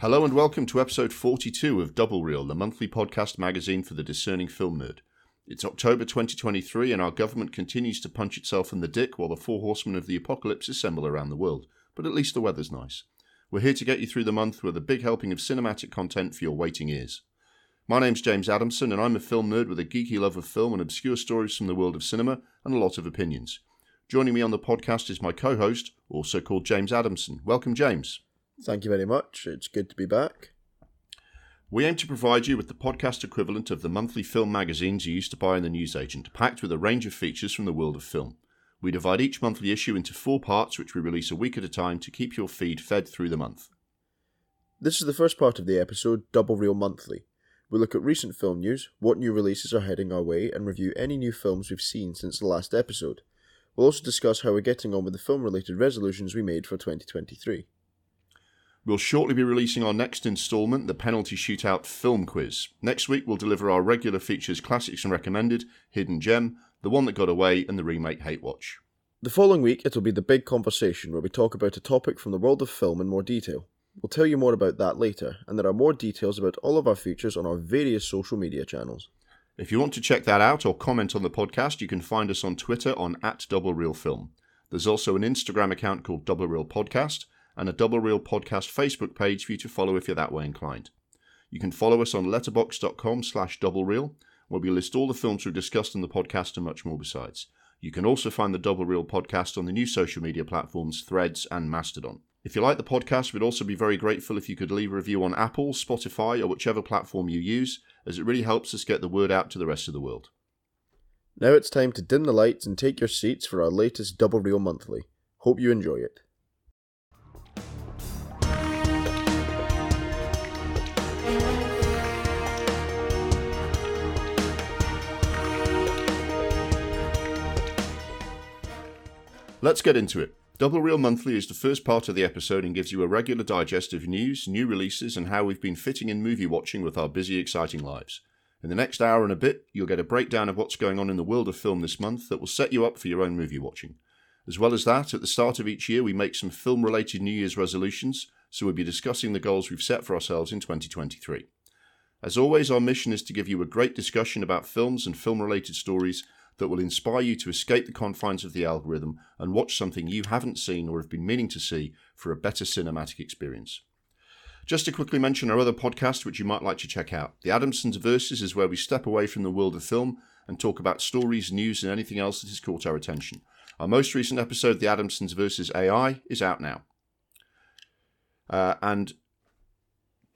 Hello and welcome to episode 42 of Double Reel, the monthly podcast magazine for the discerning film nerd. It's October 2023 and our government continues to punch itself in the dick while the four horsemen of the apocalypse assemble around the world. But at least the weather's nice. We're here to get you through the month with a big helping of cinematic content for your waiting ears. My name's James Adamson and I'm a film nerd with a geeky love of film and obscure stories from the world of cinema and a lot of opinions. Joining me on the podcast is my co host, also called James Adamson. Welcome, James. Thank you very much. It's good to be back. We aim to provide you with the podcast equivalent of the monthly film magazines you used to buy in the newsagent, packed with a range of features from the world of film. We divide each monthly issue into four parts, which we release a week at a time to keep your feed fed through the month. This is the first part of the episode, Double Reel Monthly. We look at recent film news, what new releases are heading our way, and review any new films we've seen since the last episode. We'll also discuss how we're getting on with the film related resolutions we made for 2023. We'll shortly be releasing our next instalment, the Penalty Shootout Film Quiz. Next week, we'll deliver our regular features Classics and Recommended, Hidden Gem, The One That Got Away, and the remake Hate Watch. The following week, it'll be the big conversation where we talk about a topic from the world of film in more detail. We'll tell you more about that later, and there are more details about all of our features on our various social media channels. If you want to check that out or comment on the podcast, you can find us on Twitter on at Double Reel Film. There's also an Instagram account called Double Reel Podcast and a Double Reel Podcast Facebook page for you to follow if you're that way inclined. You can follow us on letterboxd.com slash double reel, where we list all the films we've discussed in the podcast and much more besides. You can also find the Double Reel podcast on the new social media platforms Threads and Mastodon. If you like the podcast, we'd also be very grateful if you could leave a review on Apple, Spotify, or whichever platform you use, as it really helps us get the word out to the rest of the world. Now it's time to dim the lights and take your seats for our latest Double Reel Monthly. Hope you enjoy it. Let's get into it. Double Reel Monthly is the first part of the episode and gives you a regular digest of news, new releases, and how we've been fitting in movie watching with our busy, exciting lives. In the next hour and a bit, you'll get a breakdown of what's going on in the world of film this month that will set you up for your own movie watching. As well as that, at the start of each year, we make some film related New Year's resolutions, so we'll be discussing the goals we've set for ourselves in 2023. As always, our mission is to give you a great discussion about films and film related stories that will inspire you to escape the confines of the algorithm and watch something you haven't seen or have been meaning to see for a better cinematic experience. Just to quickly mention our other podcast, which you might like to check out. The Adamsons Versus is where we step away from the world of film and talk about stories, news, and anything else that has caught our attention. Our most recent episode, The Adamsons versus AI, is out now. Uh, and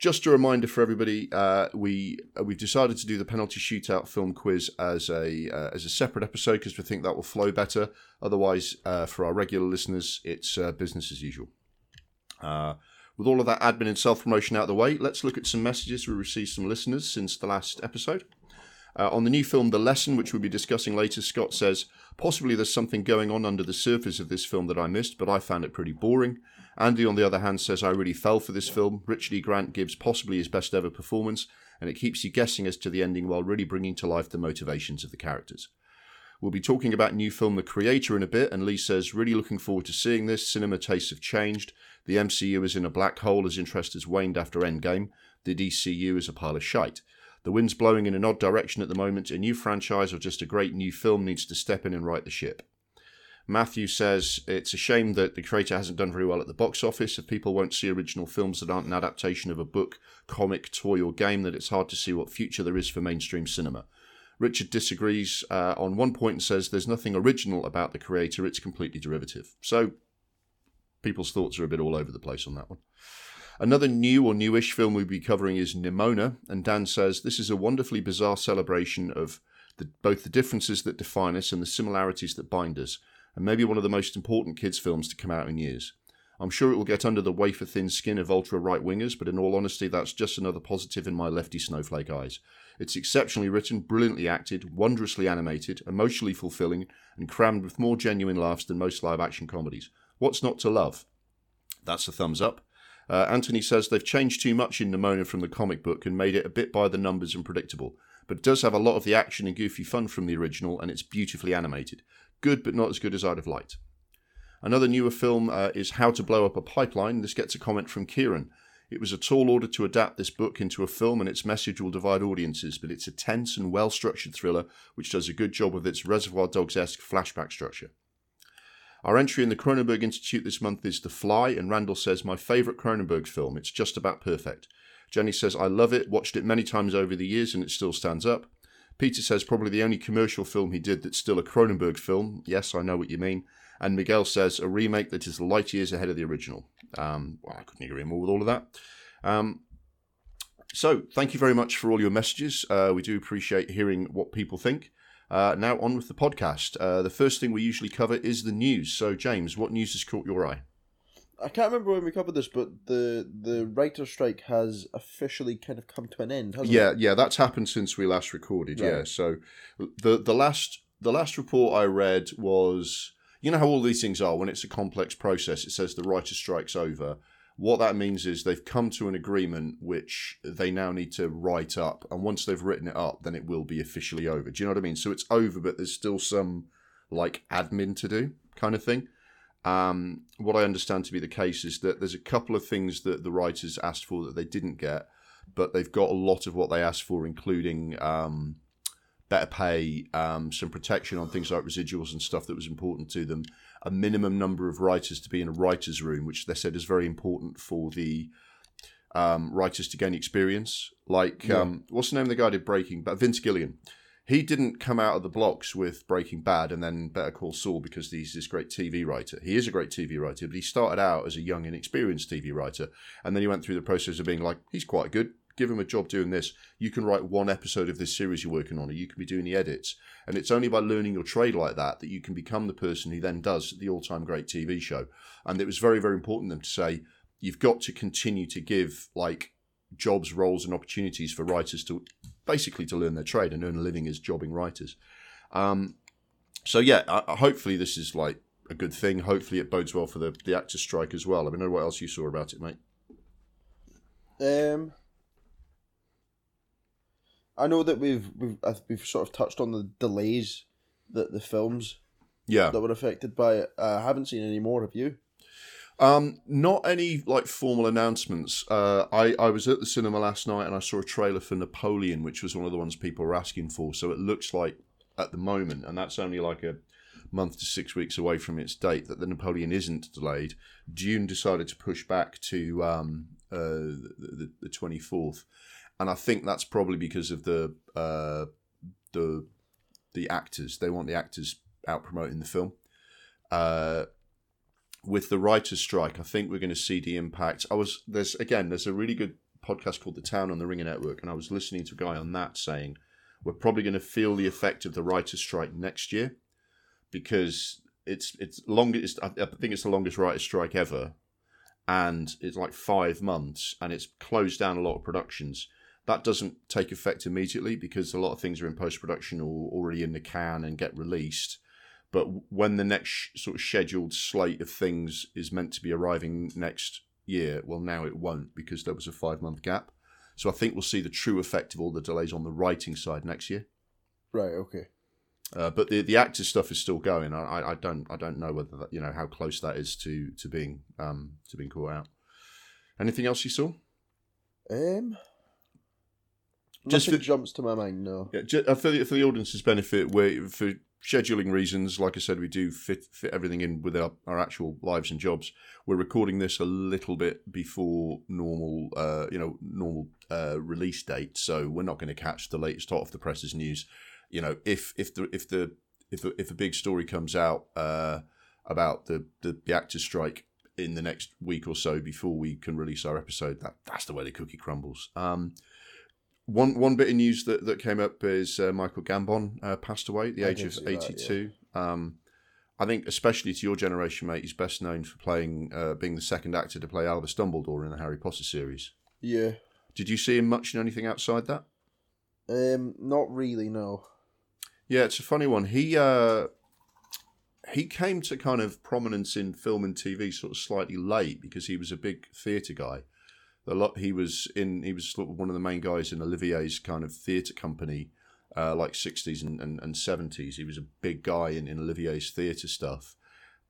just a reminder for everybody, uh, we uh, we've decided to do the penalty shootout film quiz as a uh, as a separate episode because we think that will flow better. Otherwise, uh, for our regular listeners, it's uh, business as usual. With all of that admin and self promotion out of the way, let's look at some messages we received from listeners since the last episode. on the new film The Lesson, which we'll be discussing later, Scott says, Possibly there's something going on under the surface of this film that I missed, but I found it pretty boring. Andy, on the other hand, says, I really fell for this film. Richard E. Grant gives possibly his best ever performance, and it keeps you guessing as to the ending while really bringing to life the motivations of the characters. We'll be talking about new film The Creator in a bit, and Lee says, really looking forward to seeing this. Cinema tastes have changed. The MCU is in a black hole as interest has waned after Endgame. The DCU is a pile of shite. The wind's blowing in an odd direction at the moment. A new franchise or just a great new film needs to step in and right the ship. Matthew says it's a shame that the creator hasn't done very well at the box office. If people won't see original films that aren't an adaptation of a book, comic, toy, or game, that it's hard to see what future there is for mainstream cinema. Richard disagrees uh, on one point and says there's nothing original about the creator, it's completely derivative. So people's thoughts are a bit all over the place on that one. Another new or newish film we'll be covering is Nimona, and Dan says this is a wonderfully bizarre celebration of the, both the differences that define us and the similarities that bind us and maybe one of the most important kids' films to come out in years. I'm sure it will get under the wafer thin skin of ultra right wingers, but in all honesty, that's just another positive in my lefty snowflake eyes. It's exceptionally written, brilliantly acted, wondrously animated, emotionally fulfilling, and crammed with more genuine laughs than most live action comedies. What's not to love? That's a thumbs up. Uh, Anthony says they've changed too much in Nimona from the comic book and made it a bit by the numbers and predictable, but it does have a lot of the action and goofy fun from the original, and it's beautifully animated. Good, but not as good as I'd have liked. Another newer film uh, is How to Blow Up a Pipeline. This gets a comment from Kieran. It was a tall order to adapt this book into a film, and its message will divide audiences, but it's a tense and well structured thriller which does a good job of its Reservoir Dogs esque flashback structure. Our entry in the Cronenberg Institute this month is The Fly, and Randall says, My favourite Cronenberg film. It's just about perfect. Jenny says, I love it, watched it many times over the years, and it still stands up. Peter says, probably the only commercial film he did that's still a Cronenberg film. Yes, I know what you mean. And Miguel says, a remake that is light years ahead of the original. Um, well, I couldn't agree more with all of that. Um, so, thank you very much for all your messages. Uh, we do appreciate hearing what people think. Uh, now, on with the podcast. Uh, the first thing we usually cover is the news. So, James, what news has caught your eye? I can't remember when we covered this, but the the writer strike has officially kind of come to an end, hasn't yeah, it? yeah, that's happened since we last recorded. Right. Yeah, so the the last the last report I read was you know how all these things are when it's a complex process. It says the writer strike's over. What that means is they've come to an agreement which they now need to write up, and once they've written it up, then it will be officially over. Do you know what I mean? So it's over, but there's still some like admin to do, kind of thing. Um, what I understand to be the case is that there's a couple of things that the writers asked for that they didn't get, but they've got a lot of what they asked for, including um, better pay, um, some protection on things like residuals and stuff that was important to them, a minimum number of writers to be in a writer's room, which they said is very important for the um, writers to gain experience. Like, Yeah. um, what's the name of the guy who did Breaking Bad Vince Gilligan. He didn't come out of the blocks with Breaking Bad and then Better Call Saul because he's this great TV writer. He is a great TV writer, but he started out as a young, inexperienced TV writer. And then he went through the process of being like, he's quite good. Give him a job doing this. You can write one episode of this series you're working on, or you can be doing the edits. And it's only by learning your trade like that that you can become the person who then does the all time great TV show. And it was very, very important them to say, you've got to continue to give like jobs, roles, and opportunities for writers to basically to learn their trade and earn a living as jobbing writers. Um, so yeah, I- hopefully this is like a good thing. Hopefully it bodes well for the the actors strike as well. I mean, I don't know what else you saw about it, mate. Um, I know that we've we've we've sort of touched on the delays that the films Yeah, that were affected by it. I haven't seen any more. Have you? Um, not any like formal announcements. Uh, I I was at the cinema last night and I saw a trailer for Napoleon, which was one of the ones people were asking for. So it looks like at the moment, and that's only like a month to six weeks away from its date, that the Napoleon isn't delayed. Dune decided to push back to um, uh, the twenty fourth, and I think that's probably because of the uh, the the actors. They want the actors out promoting the film. Uh, with the writers' strike, I think we're going to see the impact. I was there's again there's a really good podcast called The Town on the Ringer Network, and I was listening to a guy on that saying we're probably going to feel the effect of the writers' strike next year because it's it's longest. I think it's the longest writers' strike ever, and it's like five months, and it's closed down a lot of productions. That doesn't take effect immediately because a lot of things are in post production or already in the can and get released. But when the next sh- sort of scheduled slate of things is meant to be arriving next year, well, now it won't because there was a five month gap. So I think we'll see the true effect of all the delays on the writing side next year. Right. Okay. Uh, but the the actor stuff is still going. I, I- don't I don't know whether that, you know how close that is to to being um to being caught out. Anything else you saw? Um. Just nothing for- jumps to my mind. No. Yeah, ju- uh, for the, for the audience's benefit, we for scheduling reasons, like I said, we do fit fit everything in with our, our actual lives and jobs. We're recording this a little bit before normal, uh, you know, normal uh, release date, so we're not going to catch the latest hot off the presses news. You know, if if the if the if a, if a big story comes out uh, about the, the the actors strike in the next week or so before we can release our episode, that that's the way the cookie crumbles. Um, one one bit of news that, that came up is uh, Michael Gambon uh, passed away at the I age of see that, yeah. 82. Um, I think, especially to your generation, mate, he's best known for playing, uh, being the second actor to play Albus Dumbledore in the Harry Potter series. Yeah. Did you see him much in anything outside that? Um. Not really. No. Yeah, it's a funny one. He uh, he came to kind of prominence in film and TV sort of slightly late because he was a big theatre guy. The lot he was in. He was sort of one of the main guys in Olivier's kind of theatre company, uh, like sixties and and seventies. He was a big guy in, in Olivier's theatre stuff,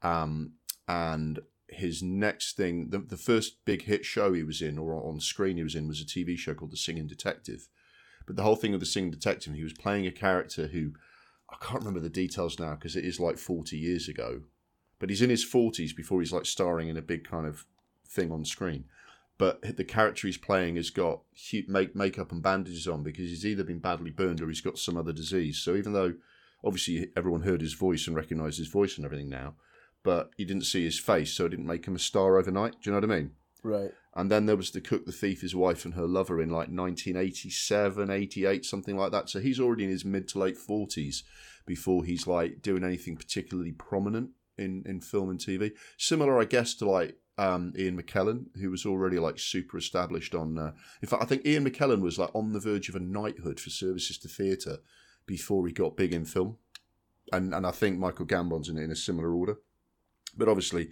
um, and his next thing, the, the first big hit show he was in, or on screen he was in, was a TV show called The Singing Detective. But the whole thing of The Singing Detective, he was playing a character who I can't remember the details now because it is like 40 years ago. But he's in his 40s before he's like starring in a big kind of thing on screen. But the character he's playing has got make makeup and bandages on because he's either been badly burned or he's got some other disease. So even though obviously everyone heard his voice and recognised his voice and everything now, but you didn't see his face, so it didn't make him a star overnight. Do you know what I mean? Right. And then there was the cook, the thief, his wife, and her lover in like 1987, 88, something like that. So he's already in his mid to late 40s before he's like doing anything particularly prominent in, in film and TV. Similar, I guess, to like um, Ian McKellen, who was already like super established on. Uh, in fact, I think Ian McKellen was like on the verge of a knighthood for services to theatre before he got big in film. And and I think Michael Gambon's in, in a similar order. But obviously,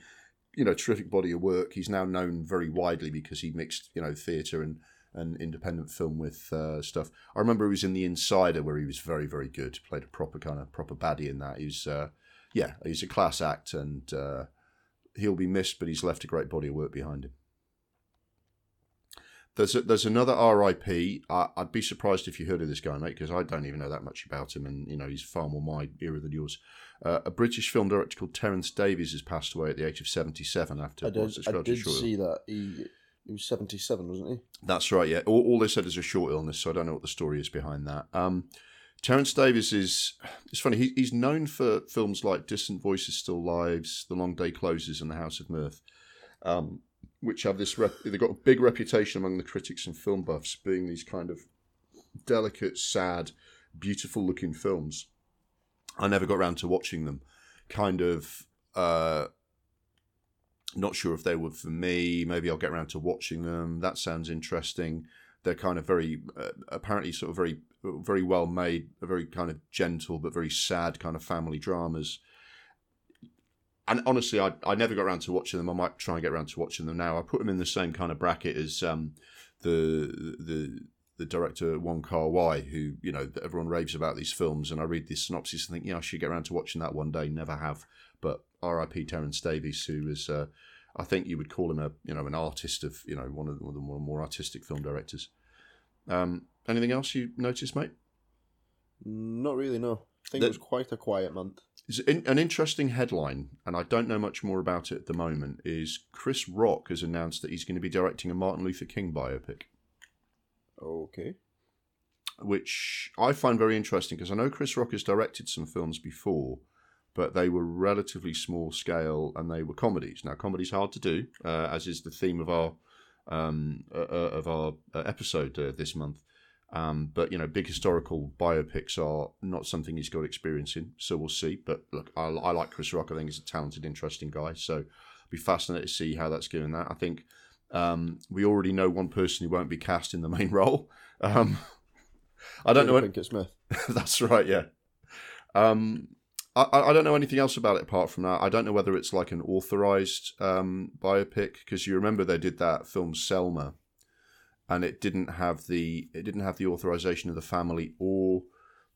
you know, terrific body of work. He's now known very widely because he mixed, you know, theatre and, and independent film with uh, stuff. I remember he was in The Insider where he was very, very good. Played a proper kind of proper baddie in that. He's, uh, yeah, he's a class act and uh, he'll be missed, but he's left a great body of work behind him. There's a, there's another RIP. I, would be surprised if you heard of this guy, mate, because I don't even know that much about him, and you know he's far more my era than yours. Uh, a British film director called Terence Davies has passed away at the age of 77 after. I did, I did see that he he was 77, wasn't he? That's right. Yeah. All, all, they said is a short illness, so I don't know what the story is behind that. Um, Terence Davies is it's funny. He, he's known for films like Distant Voices, Still Lives, The Long Day Closes, and The House of Mirth. Um, which have this rep- they've got a big reputation among the critics and film buffs being these kind of delicate, sad, beautiful looking films. I never got around to watching them. Kind of uh, not sure if they were for me. Maybe I'll get around to watching them. That sounds interesting. They're kind of very, uh, apparently, sort of very, very well made, a very kind of gentle but very sad kind of family dramas and honestly, I, I never got around to watching them. I might try and get around to watching them now. I put them in the same kind of bracket as um, the the the director Wong Kar Wai, who you know everyone raves about these films, and I read this synopsis and think, yeah, I should get around to watching that one day. Never have, but R.I.P. Terence Davies, who is, uh, I think you would call him a you know an artist of you know one of the, one of the more, more artistic film directors. Um, anything else you noticed, mate? Not really. No, I think the, it was quite a quiet month an interesting headline, and I don't know much more about it at the moment, is Chris Rock has announced that he's going to be directing a Martin Luther King biopic. Okay. Which I find very interesting because I know Chris Rock has directed some films before, but they were relatively small scale and they were comedies. Now, comedy's hard to do, uh, as is the theme of our um, uh, uh of our uh, episode uh, this month. Um, but you know, big historical biopics are not something he's got experience in, so we'll see. But look, I, I like Chris Rock. I think he's a talented, interesting guy. So, I'll be fascinated to see how that's going. That I think um, we already know one person who won't be cast in the main role. Um, I don't know. Pinkett Smith. that's right. Yeah. Um, I, I don't know anything else about it apart from that. I don't know whether it's like an authorized um, biopic because you remember they did that film Selma and it didn't have the it didn't have the authorization of the family or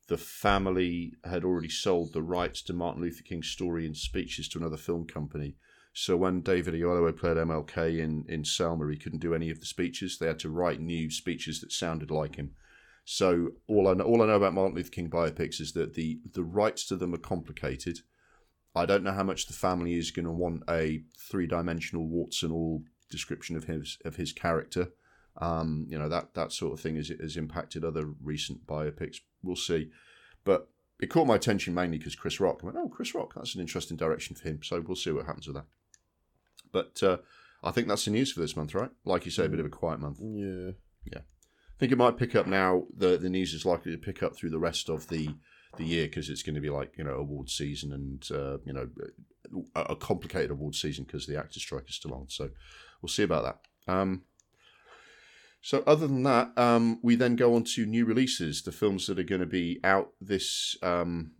the family had already sold the rights to Martin Luther King's story and speeches to another film company. So when David Oyelowo played MLK in, in Selma, he couldn't do any of the speeches. They had to write new speeches that sounded like him. So all I know, all I know about Martin Luther King biopics is that the the rights to them are complicated. I don't know how much the family is going to want a three dimensional warts and all description of his of his character. Um, you know that that sort of thing has, has impacted other recent biopics. We'll see, but it caught my attention mainly because Chris Rock. I went, oh, Chris Rock, that's an interesting direction for him. So we'll see what happens with that. But uh, I think that's the news for this month, right? Like you say, a bit of a quiet month. Yeah, yeah. I think it might pick up now. the The news is likely to pick up through the rest of the the year because it's going to be like you know award season and uh, you know a, a complicated award season because the actor strike is still on. So we'll see about that. Um, so, other than that, um, we then go on to new releases, the films that are going to be out this um,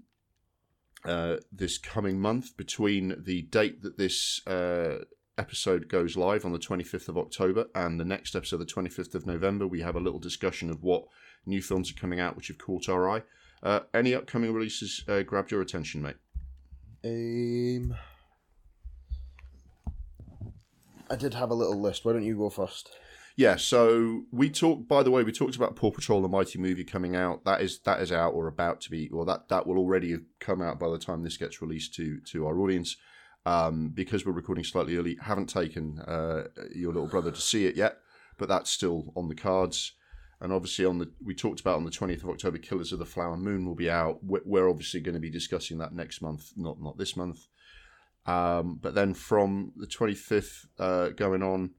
uh, this coming month between the date that this uh, episode goes live on the 25th of October and the next episode, the 25th of November. We have a little discussion of what new films are coming out which have caught our eye. Uh, any upcoming releases uh, grabbed your attention, mate? Um, I did have a little list. Why don't you go first? Yeah, so we talked. By the way, we talked about Paw Patrol: The Mighty Movie coming out. That is that is out or about to be, or that that will already have come out by the time this gets released to to our audience. Um, because we're recording slightly early, haven't taken uh, your little brother to see it yet, but that's still on the cards. And obviously, on the we talked about on the twentieth of October, Killers of the Flower Moon will be out. We're, obviously going to be discussing that next month, not not this month. Um, but then from the twenty fifth uh, going on,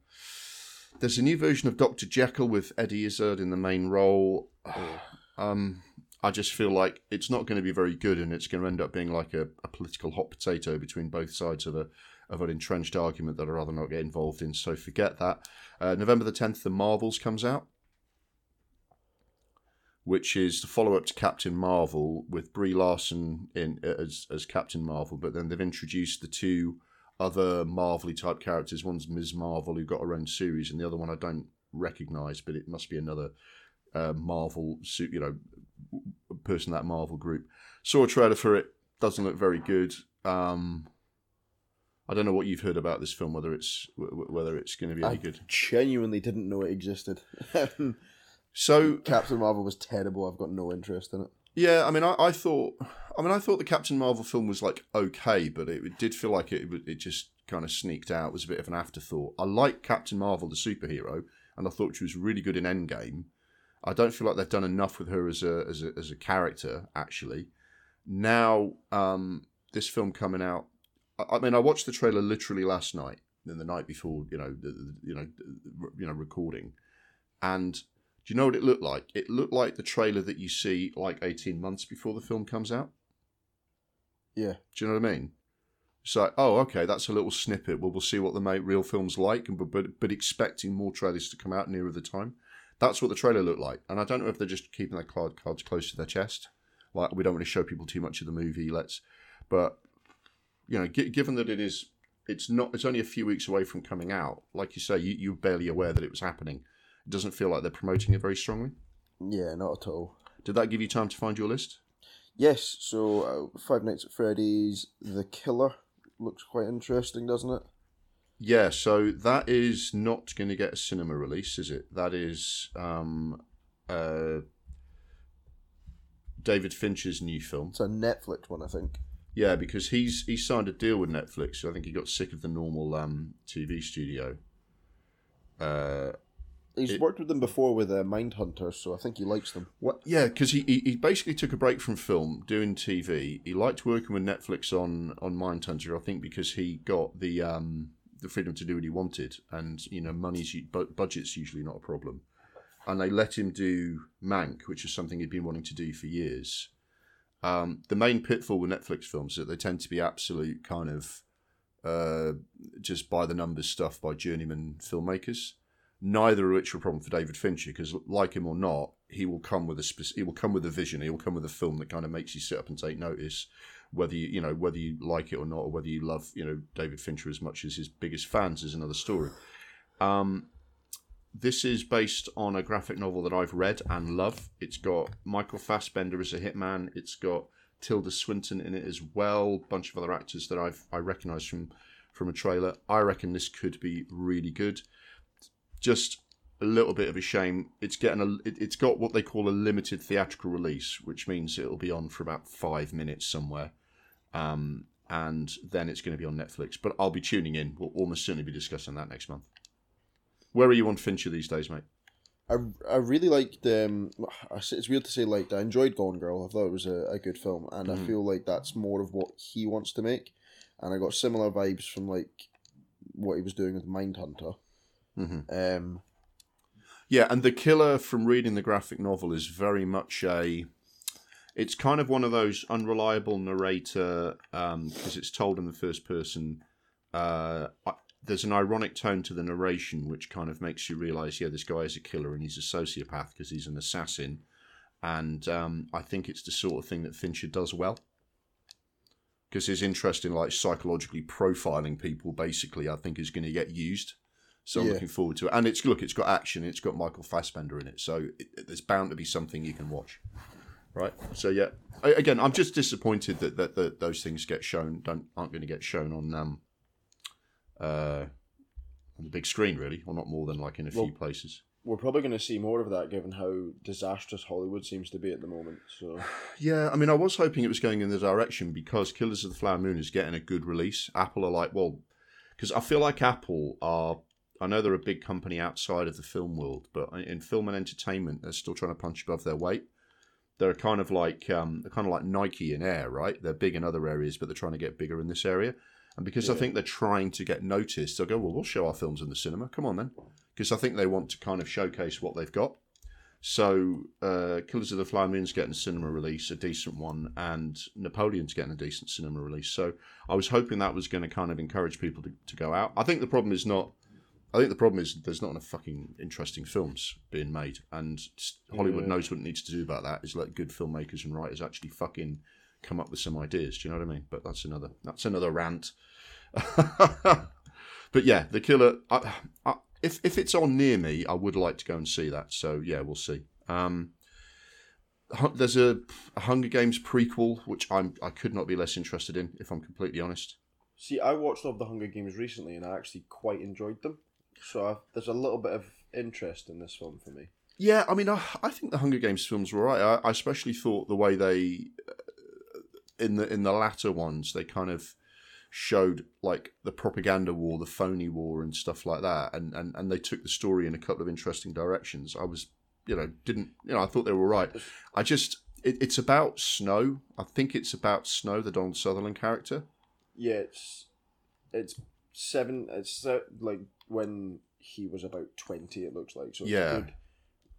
there's a new version of Doctor Jekyll with Eddie Izzard in the main role. Um, I just feel like it's not going to be very good, and it's going to end up being like a, a political hot potato between both sides of a of an entrenched argument that I'd rather not get involved in. So forget that. Uh, November the tenth, The Marvels comes out, which is the follow up to Captain Marvel with Brie Larson in as as Captain Marvel, but then they've introduced the two other Marvelly type characters. One's Ms. Marvel, who got her own series, and the other one I don't recognize, but it must be another uh, Marvel, you know, person that Marvel group. Saw a trailer for it. Doesn't look very good. Um, I don't know what you've heard about this film. Whether it's whether it's going to be any I good. genuinely didn't know it existed. So Captain Marvel was terrible. I've got no interest in it. Yeah, I mean, I, I thought, I mean, I thought the Captain Marvel film was like okay, but it, it did feel like it it just kind of sneaked out. It was a bit of an afterthought. I like Captain Marvel, the superhero, and I thought she was really good in Endgame. I don't feel like they've done enough with her as a as a, as a character. Actually, now um, this film coming out, I, I mean, I watched the trailer literally last night, then the night before, you know, the, the- you know, you know, recording, and do you know what it looked like? It looked like the trailer that you see like 18 months before the film comes out. Yeah. Do you know what I mean? It's like, oh, okay, that's a little snippet. Well, we'll see what the real film's like, and but, but but expecting more trailers to come out nearer the time. That's what the trailer looked like, and I don't know if they're just keeping their card cards close to their chest. Like we don't want to show people too much of the movie. Let's, but you know, gi- given that it is, it's not. It's only a few weeks away from coming out. Like you say, you, you're barely aware that it was happening. It doesn't feel like they're promoting it very strongly. Yeah, not at all. Did that give you time to find your list? Yes, so uh, Five Nights at Freddy's, The Killer looks quite interesting, doesn't it? Yeah, so that is not going to get a cinema release, is it? That is um, uh, David Fincher's new film. It's a Netflix one, I think. Yeah, because he's he signed a deal with Netflix. So I think he got sick of the normal um, TV studio. Uh, He's It- worked with them before with uh, Mindhunter, so I think he likes them. What? Yeah, because he, he he basically took a break from film, doing TV. He liked working with Netflix on on Mindhunter. I think because he got the um the freedom to do what he wanted, and you know, money's budget's usually not a problem. And they let him do Mank, which is something he'd been wanting to do for years. Um, the main pitfall with Netflix films is that they tend to be absolute kind of uh, just by the numbers stuff by journeyman filmmakers neither of which are a problem for David Fincher because, like him or not, he will come with a spec- he will come with a vision. He will come with a film that kind of makes you sit up and take notice, whether you you know whether you like it or not, or whether you love you know David Fincher as much as his biggest fans is another story. Um, this is based on a graphic novel that I've read and love. It's got Michael Fassbender as a hitman. It's got Tilda Swinton in it as well. A bunch of other actors that I've I recognise from from a trailer. I reckon this could be really good just a little bit of a shame. It's getting a. It, it's got what they call a limited theatrical release, which means it'll be on for about five minutes somewhere, um, and then it's going to be on Netflix. But I'll be tuning in. We'll almost certainly be discussing that next month. Where are you on Fincher these days, mate? I, I really liked um it's weird to say liked I enjoyed Gone Girl I thought it was a, a good film and I Mhm. feel like that's more of what he wants to make and I got similar vibes from like what he was doing with Mindhunter Mm-hmm. um Yeah, and the killer from reading the graphic novel is very much a. It's kind of one of those unreliable narrator because it's told in the first person. Uh, I- there's an ironic tone to the narration which kind of makes you realize, yeah, this guy is a killer and he's a sociopath because he's an assassin, and um, I think it's the sort of thing that Fincher does well. Because his interest in like psychologically profiling people, basically, I think is going to get used. So I'm Yeah. looking forward to it. And it's look, it's got action. It's got Michael Fassbender in it, so it, it- there's bound to be something you can watch, right? So yeah, I, again, I'm just disappointed that, that that those things get shown don't aren't going to get shown on um uh on the big screen, really, or not more than like in a Well- few places. We're probably going to see more of that given how disastrous Hollywood seems to be at the moment. So Yeah, I mean, I was hoping it was going in the direction because Killers of the Flower Moon is getting a good release. Apple are like, well, because I feel like Apple are. I know they're a big company outside of the film world, but in film and entertainment, they're still trying to punch above their weight. They're kind of like um, they're kind of like Nike in air, right? They're big in other areas, but they're trying to get bigger in this area. And because I think they're trying to get noticed, they'll go, well, we'll show our films in the cinema. Come on then, because I think they want to kind of showcase what they've got. So, uh, Killers of the Flower Moon's getting a cinema release, a decent one, and Napoleon's getting a decent cinema release. So, I was hoping that was going to kind of encourage people to, to go out. I think the problem is not. I think the problem is there's not enough fucking interesting films being made, and Hollywood Yeah. knows what it needs to do about that. Is let good filmmakers and writers actually fucking come up with some ideas. Do you know what I mean? But that's another that's another rant. but yeah, the killer. I, I, if if it's on near me, I would like to go and see that. So yeah, we'll see. Um, there's a, a Hunger Games prequel, which I'm I could not be less interested in, if I'm completely honest. see, I watched all of the Hunger Games recently, and I actually quite enjoyed them. So I, there's a little bit of interest in this film for me. Yeah, I mean, I, I think the Hunger Games films were right. I, I especially thought the way they, uh, in the in the latter ones, they kind of showed like the propaganda war, the phony war, and stuff like that, and and and they took the story in a couple of interesting directions. I was, you know, didn't you know, I thought they were right. I just, it, it's about Snow. I think it's about Snow, the Donald Sutherland character. Yeah, it's it's seven. It's uh, like when he was about twenty. It looks like so. Yeah. good,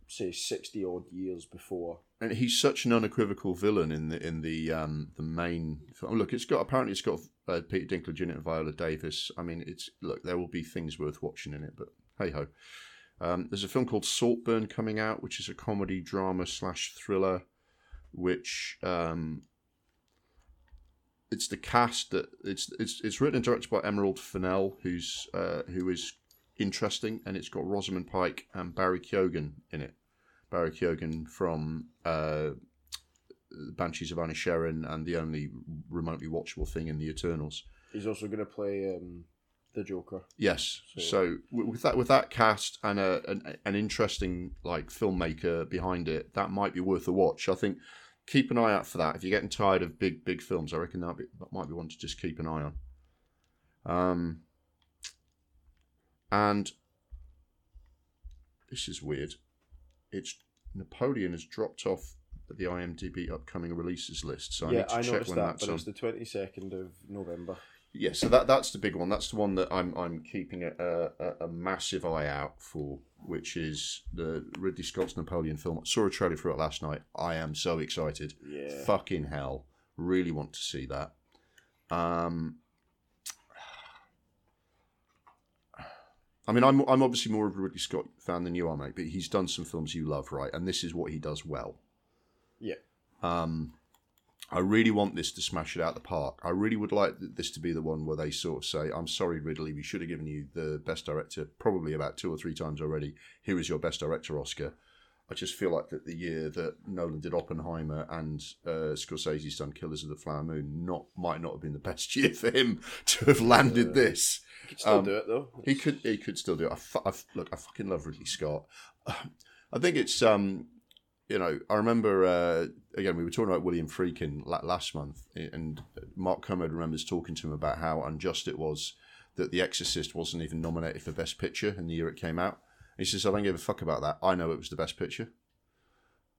say sixty odd years before. and he's such an unequivocal villain in the in the um the main film. Look, it's got apparently it's got uh, Peter Dinklage in it and Viola Davis. I mean, it's look there will be things worth watching in it, but hey ho. Um, there's a film called Saltburn coming out, which is a comedy drama slash thriller, which um, it's the cast that it's it's it's written and directed by Emerald Fennell, who's uh, who is interesting, and it's got Rosamund Pike and Barry Keoghan in it. Barry Keoghan from uh, Banshees of Inisherin and the only remotely watchable thing in the Eternals. He's also going to play um, the Joker. Yes. So- So with that with that cast and a an, an interesting like filmmaker behind it, that might be worth a watch. I think keep an eye out for that. If you're getting tired of big big films, I reckon that be, that might be one to just keep an eye on. Um. And this is weird. It's Napoleon has dropped off the IMDb upcoming releases list, so I yeah, need to I check noticed when that, that's but on. it's the twenty second of November. Yeah, so that that's the big one. That's the one that I'm I'm keeping a, a, a massive eye out for, which is the Ridley Scott's Napoleon film. I saw a trailer for it last night. I am so excited. Yeah. Fucking hell, really want to see that. Um, I mean, I'm I'm obviously more of a Ridley Scott fan than you are, mate. But he's done some films you love, right? And this is what he does well. Yeah. Um, I really want this to smash it out the park. I really would like this to be the one where they sort of say, "I'm sorry, Ridley, we should have given you the best director probably about two or three times already. Here is your best director Oscar." I just feel like that the year that Nolan did Oppenheimer and uh, Scorsese's done Killers of the Flower Moon not might not have been the best year for him to have landed Yeah. this. He could still Um, do it though. He could he could still do it. I, fu- I look, I fucking love Ridley Scott. I think it's um, you know, I remember uh, again we were talking about William Friedkin la- last month, and Mark Kermode remembers talking to him about how unjust it was that The Exorcist wasn't even nominated for Best Picture in the year it came out. He says, "I don't give a fuck about that. I know it was the Best Picture."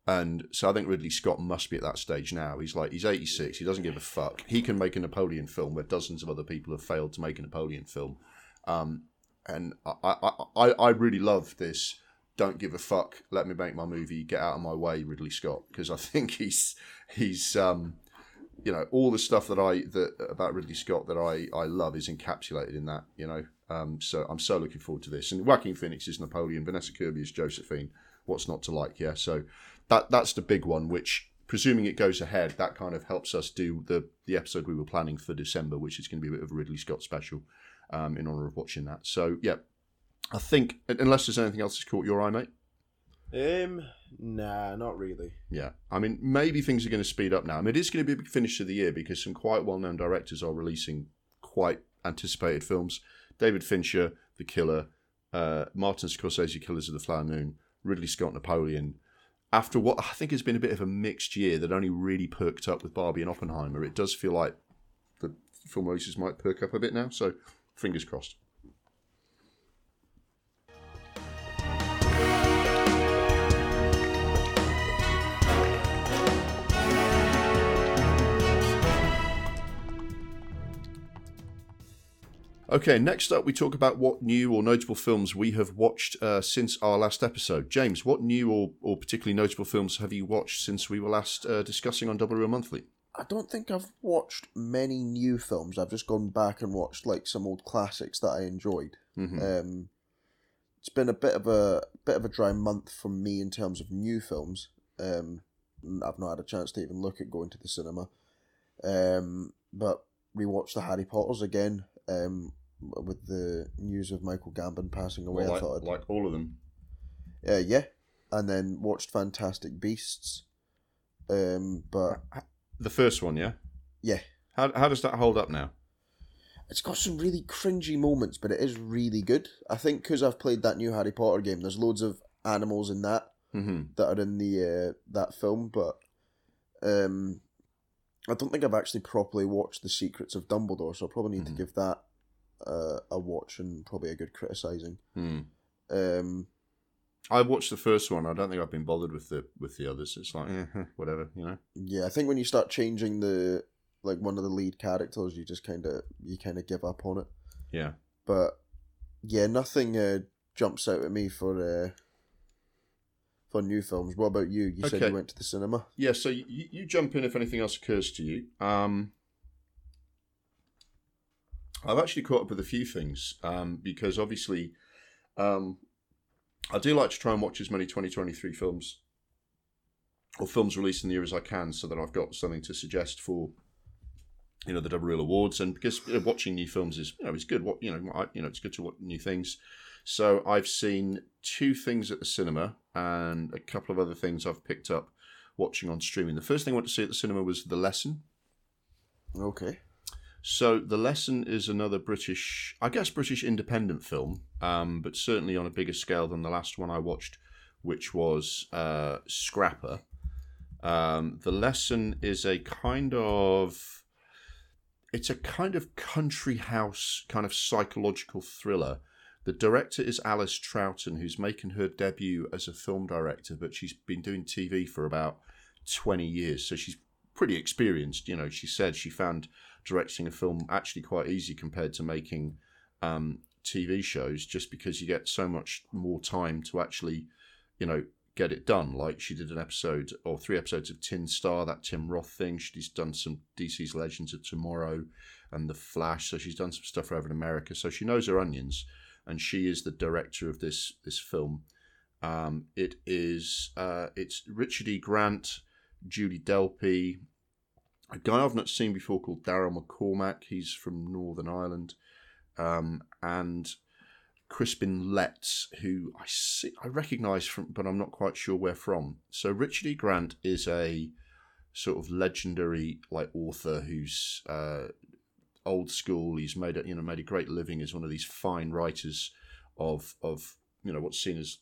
And so I think Ridley Scott must be at that stage now. He's like he's 86. He doesn't give a fuck. He can make a Napoleon film where dozens of other people have failed to make a Napoleon film. Um, and I, I, I, I really love this. Don't give a fuck. Let me make my movie. Get out of my way, Ridley Scott, because I think he's he's um, you know all the stuff that I that about Ridley Scott that I I love is encapsulated in that. You know, um, so I'm so looking forward to this. And Joaquin Phoenix is Napoleon. Vanessa Kirby is Josephine. What's not to like? Yeah, so that that's the big one. Which presuming it goes ahead, that kind of helps us do the the episode we were planning for December, which is going to be a bit of a Ridley Scott special um, in honor of watching that. So yeah, I think unless there's anything else that's caught your eye, mate. Um, nah, not really. Yeah, I mean maybe things are going to speed up now. I mean it is going to be a big finish of the year because some quite well-known directors are releasing quite anticipated films. David Fincher, The Killer, uh, Martin Scorsese, Killers of the Flower Moon, Ridley Scott, Napoleon. After what I think has been a bit of a mixed year that only really perked up with Barbie and Oppenheimer, it does feel like the film releases might perk up a bit now. So fingers crossed. Okay, next up, we talk about what new or notable films we have watched uh, since our last episode. James, what new or, or particularly notable films have you watched since we were last uh, discussing on Double Reel Monthly? I don't think I've watched many new films. I've just gone back and watched like some old classics that I enjoyed. Mm-hmm. Um, it's been a bit of a bit of a dry month for me in terms of new films. Um, I've not had a chance to even look at going to the cinema. Um, but rewatched the Harry Potters again. Um, with the news of Michael Gambon passing away, Well, I thought, I'd, like all of them. uh, yeah, and then watched Fantastic Beasts. Um, but The first one, yeah? yeah, How, how does that hold up now? it's got some really cringy moments, but it is really good. I think because I've played that new Harry Potter game, there's loads of animals in that Mm-hmm. that are in the uh, that film, but um, I don't think I've actually properly watched The Secrets of Dumbledore, so I probably need Mhm. to give that uh, a watch and probably a good criticizing. Hmm. Um, I watched the first one. I don't think I've been bothered with the with the others. It's like eh, whatever, you know. yeah, I think when you start changing the like one of the lead characters, you just kind of you kind of give up on it. Yeah. But yeah, nothing uh, jumps out at me for uh, for new films. What about you? You said you went to the cinema. Yeah, so you, you jump in if anything else occurs to you. Um, I've actually caught up with a few things um, because obviously um, I do like to try and watch as many 2023 films or films released in the year as I can so that I've got something to suggest for you know the Double Reel Awards and because you know, watching new films is you know it's good what you know I, you know it's good to watch new things so I've seen two things at the cinema and a couple of other things I've picked up watching on streaming. The first thing I went to see at the cinema was The Lesson. Okay. So The Lesson is another British, I guess British independent film, um, but certainly on a bigger scale than the last one I watched, which was uh, Scrapper. Um, the Lesson is a kind of, it's a kind of country house kind of psychological thriller. The director is Alice Troughton, who's making her debut as a film director, but she's been doing TV for about 20 years, so she's pretty experienced. You know, she said she found directing a film actually quite easy compared to making um, TV shows, just because you get so much more time to actually, you know, get it done. Like she did an episode or three episodes of Tin Star, that Tim Roth thing. She's done some DC's Legends of Tomorrow and The Flash, so she's done some stuff over in America. So she knows her onions, and she is the director of this this film. Um, it is uh, it's Richard E. Grant, Julie Delpy, a guy I've not seen before called Daryl McCormack. He's from Northern Ireland, um, and Crispin Letts, who I see I recognise from, but I'm not quite sure where from. So Richard E. Grant is a sort of legendary like author who's uh, old school. He's made a, you know made a great living as one of these fine writers of of you know what's seen as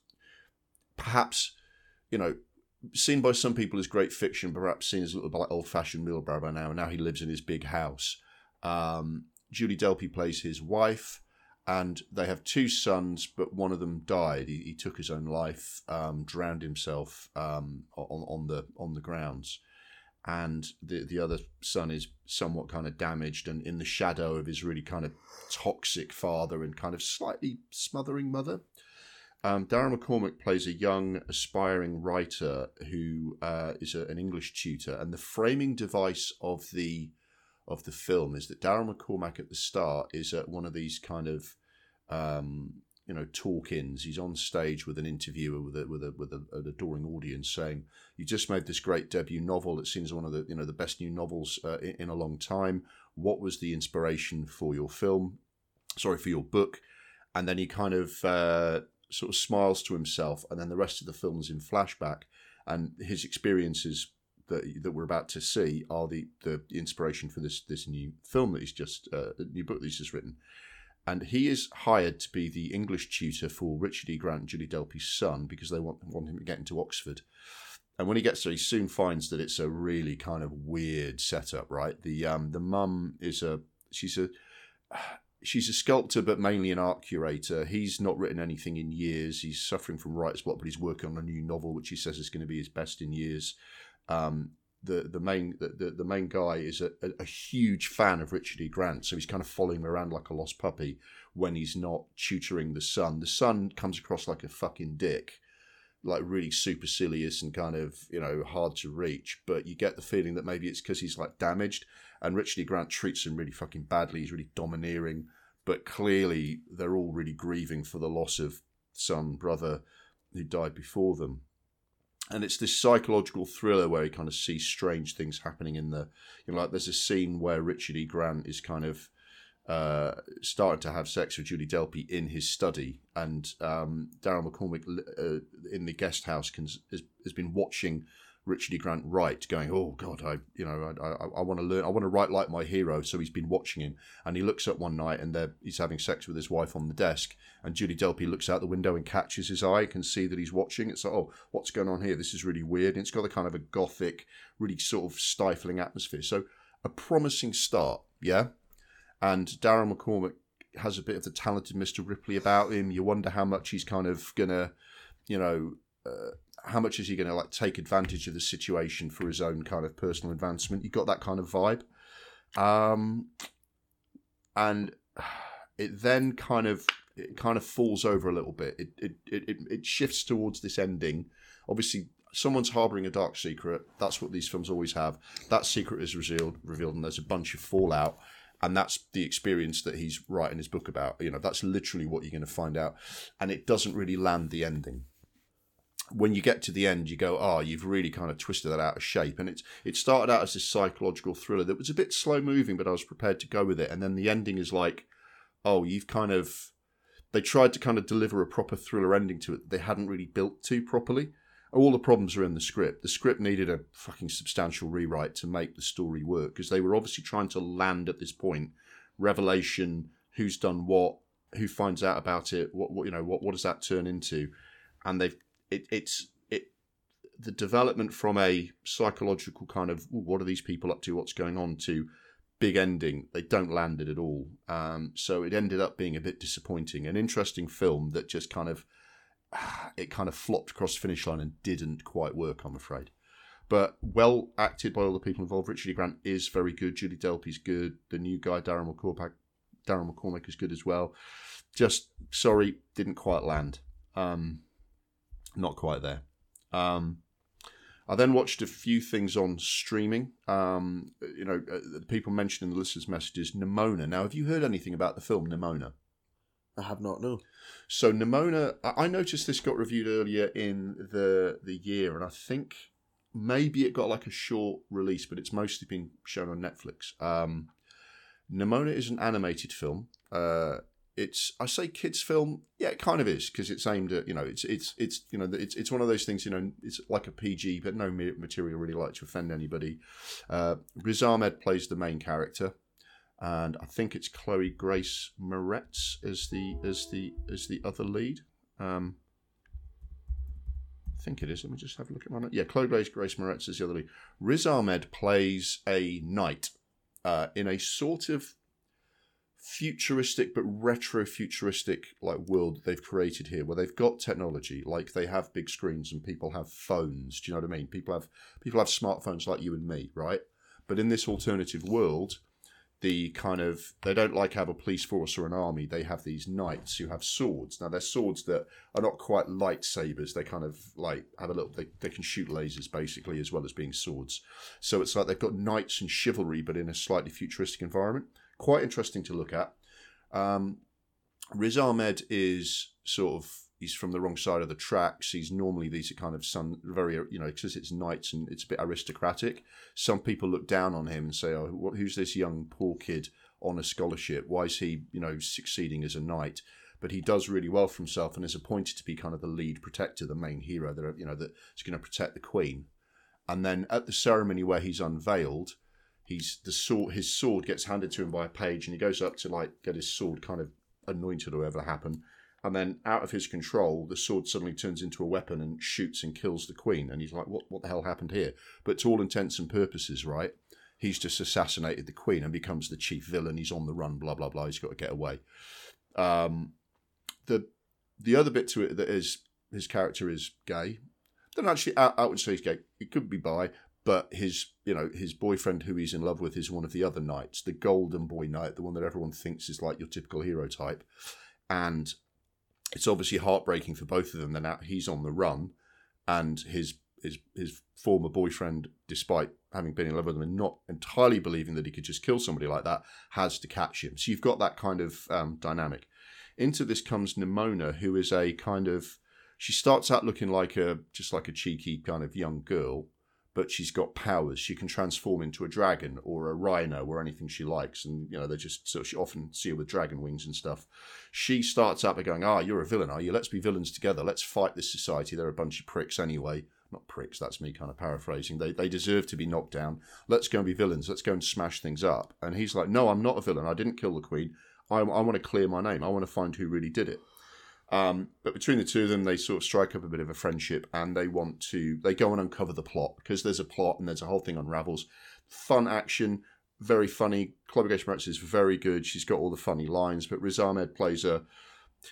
perhaps you know seen by some people as great fiction, perhaps seen as a little bit like old fashioned middlebrow by now. And now he lives in his big house. Um, Julie Delpy plays his wife, and they have two sons, but one of them died. He, he took his own life, um, drowned himself um, on on the on the grounds, and the the other son is somewhat kind of damaged and in the shadow of his really kind of toxic father and kind of slightly smothering mother. Um, Darren McCormack plays a young, aspiring writer who uh, is a, an English tutor, and the framing device of the of the film is that Darren McCormack at the start is at one of these kind of um, you know talk-ins. He's on stage with an interviewer with a with a with a, an adoring audience, saying, "You just made this great debut novel. It seems one of the you know the best new novels uh, in, in a long time. What was the inspiration for your film? Sorry for your book." And then he kind of uh, sort of smiles to himself, and then the rest of the film is in flashback, and his experiences that that we're about to see are the the inspiration for this this new film that he's just uh, new book that he's just written. and he is hired to be the English tutor for Richard E. Grant and Julie Delpy's son because they want want him to get into Oxford. And when he gets there, he soon finds that it's a really kind of weird setup. Right, the um, the mum is a she's a she's a sculptor, but mainly an art curator. He's not written anything in years. He's suffering from writer's block, but he's working on a new novel, which he says is going to be his best in years. Um, the the main the, the main guy is a, a, huge fan of Richard E. Grant, so he's kind of following him around like a lost puppy when he's not tutoring the son. The son comes across like a fucking dick, like really supercilious and kind of you know hard to reach. But you get the feeling that maybe it's because he's like damaged, and Richard E. Grant treats him really fucking badly. He's really domineering, but clearly they're all really grieving for the loss of son brother who died before them and it's this psychological thriller where he kind of sees strange things happening in the you know like there's a scene where Richard E. Grant is kind of uh, starting to have sex with Julie Delpy in his study, and um, Daryl McCormack uh, in the guest house can, has, has been watching Richard E. Grant write, going, "Oh God, I you know I, I, I want to learn, I want to write like my hero." So he's been watching him, and he looks up one night, and he's having sex with his wife on the desk, and Julie Delpy looks out the window and catches his eye, can see that he's watching. It's like, "Oh, what's going on here? This is really weird." And it's got a kind of a gothic, really sort of stifling atmosphere. So a promising start, yeah. And Darren McCormack has a bit of the talented Mr. Ripley about him. You wonder how much he's kind of gonna, you know. Uh, how much is he to like take advantage of the situation for his own kind of personal advancement? You got that kind of vibe, um, and it then kind of it kind of falls over a little bit. It it it, it shifts towards this ending. Obviously, someone's harboring a dark secret. That's what these films always have. That secret is revealed, revealed, and there's a bunch of fallout. And that's the experience that he's writing his book about. You know, that's literally what you're going to find out. And it doesn't really land the ending when you get to the end, you go, "Oh, you've really kind of twisted that out of shape." And it's it started out as this psychological thriller that was a bit slow moving, but I was prepared to go with it. And then the ending is like, "Oh, you've kind of." They tried to kind of deliver a proper thriller ending to it. They hadn't really built to properly. All the problems are in the script. The script needed a fucking substantial rewrite to make the story work because they were obviously trying to land at this point revelation, who's done what, who finds out about it, what, what you know, what what does that turn into, and they've it, it's it the development from a psychological kind of what are these people up to, what's going on, to big ending. They don't land it at all. Um, so it ended up being a bit disappointing. An interesting film that just kind of it kind of flopped across the finish line and didn't quite work. I'm afraid. But well acted by all the people involved. Richard E. Grant is very good. Julie Delpy's good. The new guy, Darren McCormack, Darren McCormack is good as well. Just sorry, didn't quite land. Um, not quite there. Um, I then watched a few things on streaming. Um, you know, uh, people mentioned in the listeners' messages Nimona. Now, have you heard anything about the film Nimona? I have not. No. So Nimona, I noticed this got reviewed earlier in the the year, and I think maybe it got like a short release, but it's mostly been shown on Netflix. Um, Nimona is an animated film. Uh, it's I say kids film, yeah, it kind of is because it's aimed at you know it's it's it's you know it's it's one of those things you know it's like a PG but no material really like to offend anybody. Uh, Riz Ahmed plays the main character, and I think it's Chloe Grace Moretz as the as the as the other lead. Um, I think it is. Let me just have a look at my note. Yeah, Chloe Grace Grace Moretz is the other lead. Riz Ahmed plays a knight uh, in a sort of futuristic but retro futuristic like world they've created here where they've got technology like they have big screens and people have phones do you know what i mean people have people have smartphones like you and me right but in this alternative world the kind of they don't like have a police force or an army. They have these knights who have swords. Now they're swords that are not quite lightsabers. They kind of like have a little they, they can shoot lasers basically as well as being swords. So it's like they've got knights and chivalry but in a slightly futuristic environment. Quite interesting to look at. Um, Riz Ahmed is sort of he's from the wrong side of the tracks. He's normally these are kind of some very you know because it's knights and it's a bit aristocratic. Some people look down on him and say, "Oh, who's this young poor kid on a scholarship? Why is he you know succeeding as a knight?" But he does really well for himself and is appointed to be kind of the lead protector, the main hero that you know that's going to protect the queen. And then at the ceremony where he's unveiled, he's the sword his sword gets handed to him by a page and he goes up to like get his sword kind of anointed or whatever happened. And then out of his control, the sword suddenly turns into a weapon and shoots and kills the queen. And he's like, what, what the hell happened here? But to all intents and purposes, right? He's just assassinated the queen and becomes the chief villain. He's on the run, blah, blah, blah. He's got to get away. Um, the the other bit to it that is his character is gay. Don't actually I, out would say he's gay. He could be bi, but his you know his boyfriend who he's in love with is one of the other knights, the golden boy knight, the one that everyone thinks is like your typical hero type, and it's obviously heartbreaking for both of them. Then now he's on the run, and his his his former boyfriend, despite having been in love with him and not entirely believing that he could just kill somebody like that, has to catch him. So you've got that kind of um, dynamic. Into this comes Nimona, who is a kind of she starts out looking like a just like a cheeky kind of young girl, but she's got powers. She can transform into a dragon or a rhino or anything she likes, and you know they just so she often see her with dragon wings and stuff. She starts out by going, "Ah, you're a villain, are you? Let's be villains together. Let's fight this society. They're a bunch of pricks anyway." Not pricks, that's me kind of paraphrasing. They, they deserve to be knocked down. Let's go and be villains. Let's go and smash things up. And he's like, No, I'm not a villain. I didn't kill the queen. I, I want to clear my name. I want to find who really did it. Um, but between the two of them, they sort of strike up a bit of a friendship, and they want to they go and uncover the plot because there's a plot and there's a whole thing unravels. Fun action, very funny. Chloe Grace Moretz is very good. She's got all the funny lines, but Riz Ahmed plays a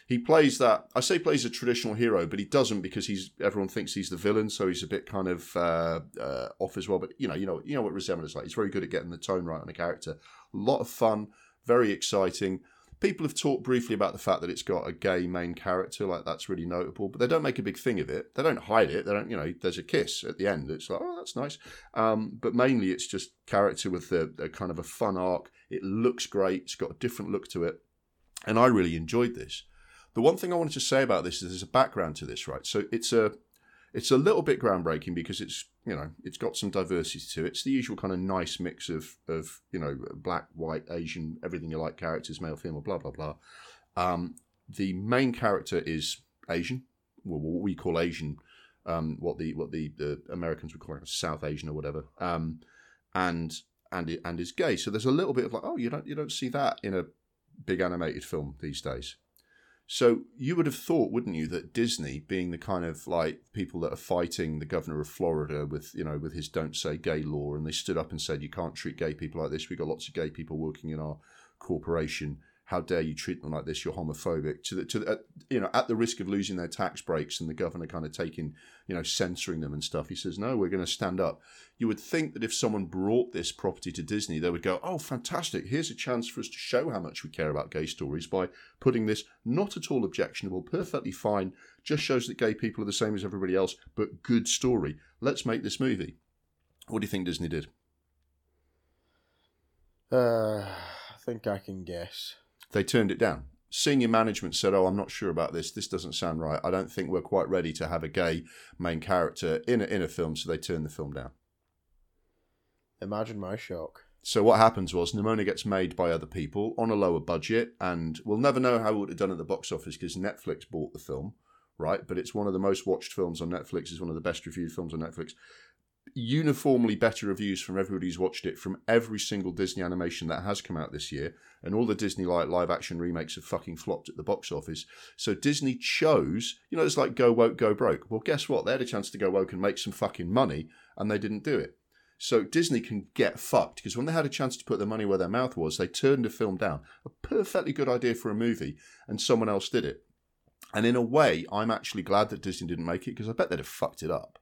he plays that I say plays a traditional hero, but he doesn't because he's everyone thinks he's the villain, so he's a bit kind of uh, uh, off as well. But you know, you know, you know what Riz Ahmed is like. He's very good at getting the tone right on a character. A lot of fun, very exciting people have talked briefly about the fact that it's got a gay main character, like that's really notable, but they don't make a big thing of it. They don't hide it. They don't, you know, there's a kiss at the end. It's like, oh, that's nice. Um, but mainly it's just character with a, a kind of a fun arc. It looks great. It's got a different look to it. And I really enjoyed this. The one thing I wanted to say about this is there's a background to this, right? So it's a it's a little bit groundbreaking because it's you know it's got some diversity to it. It's the usual kind of nice mix of of you know black, white, Asian, everything you like characters, male, female, blah blah blah. Um, the main character is Asian, well, what we call Asian, um, what the what the, the Americans would call like South Asian or whatever, um, and and and is gay. So there's a little bit of like, oh, you don't you don't see that in a big animated film these days. So you would have thought, wouldn't you, that Disney, being the kind of like people that are fighting the governor of Florida with you know with his "Don't Say Gay" law, and they stood up and said you can't treat gay people like this. We've got lots of gay people working in our corporation how dare you treat them like this? You're homophobic. To the, to the, uh, you know, at the risk of losing their tax breaks and the governor kind of taking, you know, censoring them and stuff. He says, no, we're going to stand up. You would think that if someone brought this property to Disney, they would go, oh, fantastic. Here's a chance for us to show how much we care about gay stories by putting this not at all objectionable, perfectly fine, just shows that gay people are the same as everybody else, but good story. Let's make this movie. What do you think Disney did? Uh, I think I can guess. They turned it down. Senior management said, "Oh, I'm not sure about this. This doesn't sound right. I don't think we're quite ready to have a gay main character in a, in a film." So they turned the film down. Imagine my shock. So what happens was Nimona gets made by other people on a lower budget, and we'll never know how it would have done at the box office because Netflix bought the film, right? But it's one of the most watched films on Netflix. It's one of the best reviewed films on Netflix uniformly better reviews from everybody who's watched it from every single Disney animation that has come out this year, and all the Disney like live action remakes have fucking flopped at the box office. So Disney chose, you know, it's like go woke, go broke. Well, guess what? They had a chance to go woke and make some fucking money, and they didn't do it. So Disney can get fucked because when they had a chance to put their money where their mouth was, they turned a film down. A perfectly good idea for a movie, and someone else did it. And in a way, I'm actually glad that Disney didn't make it because I bet they'd have fucked it up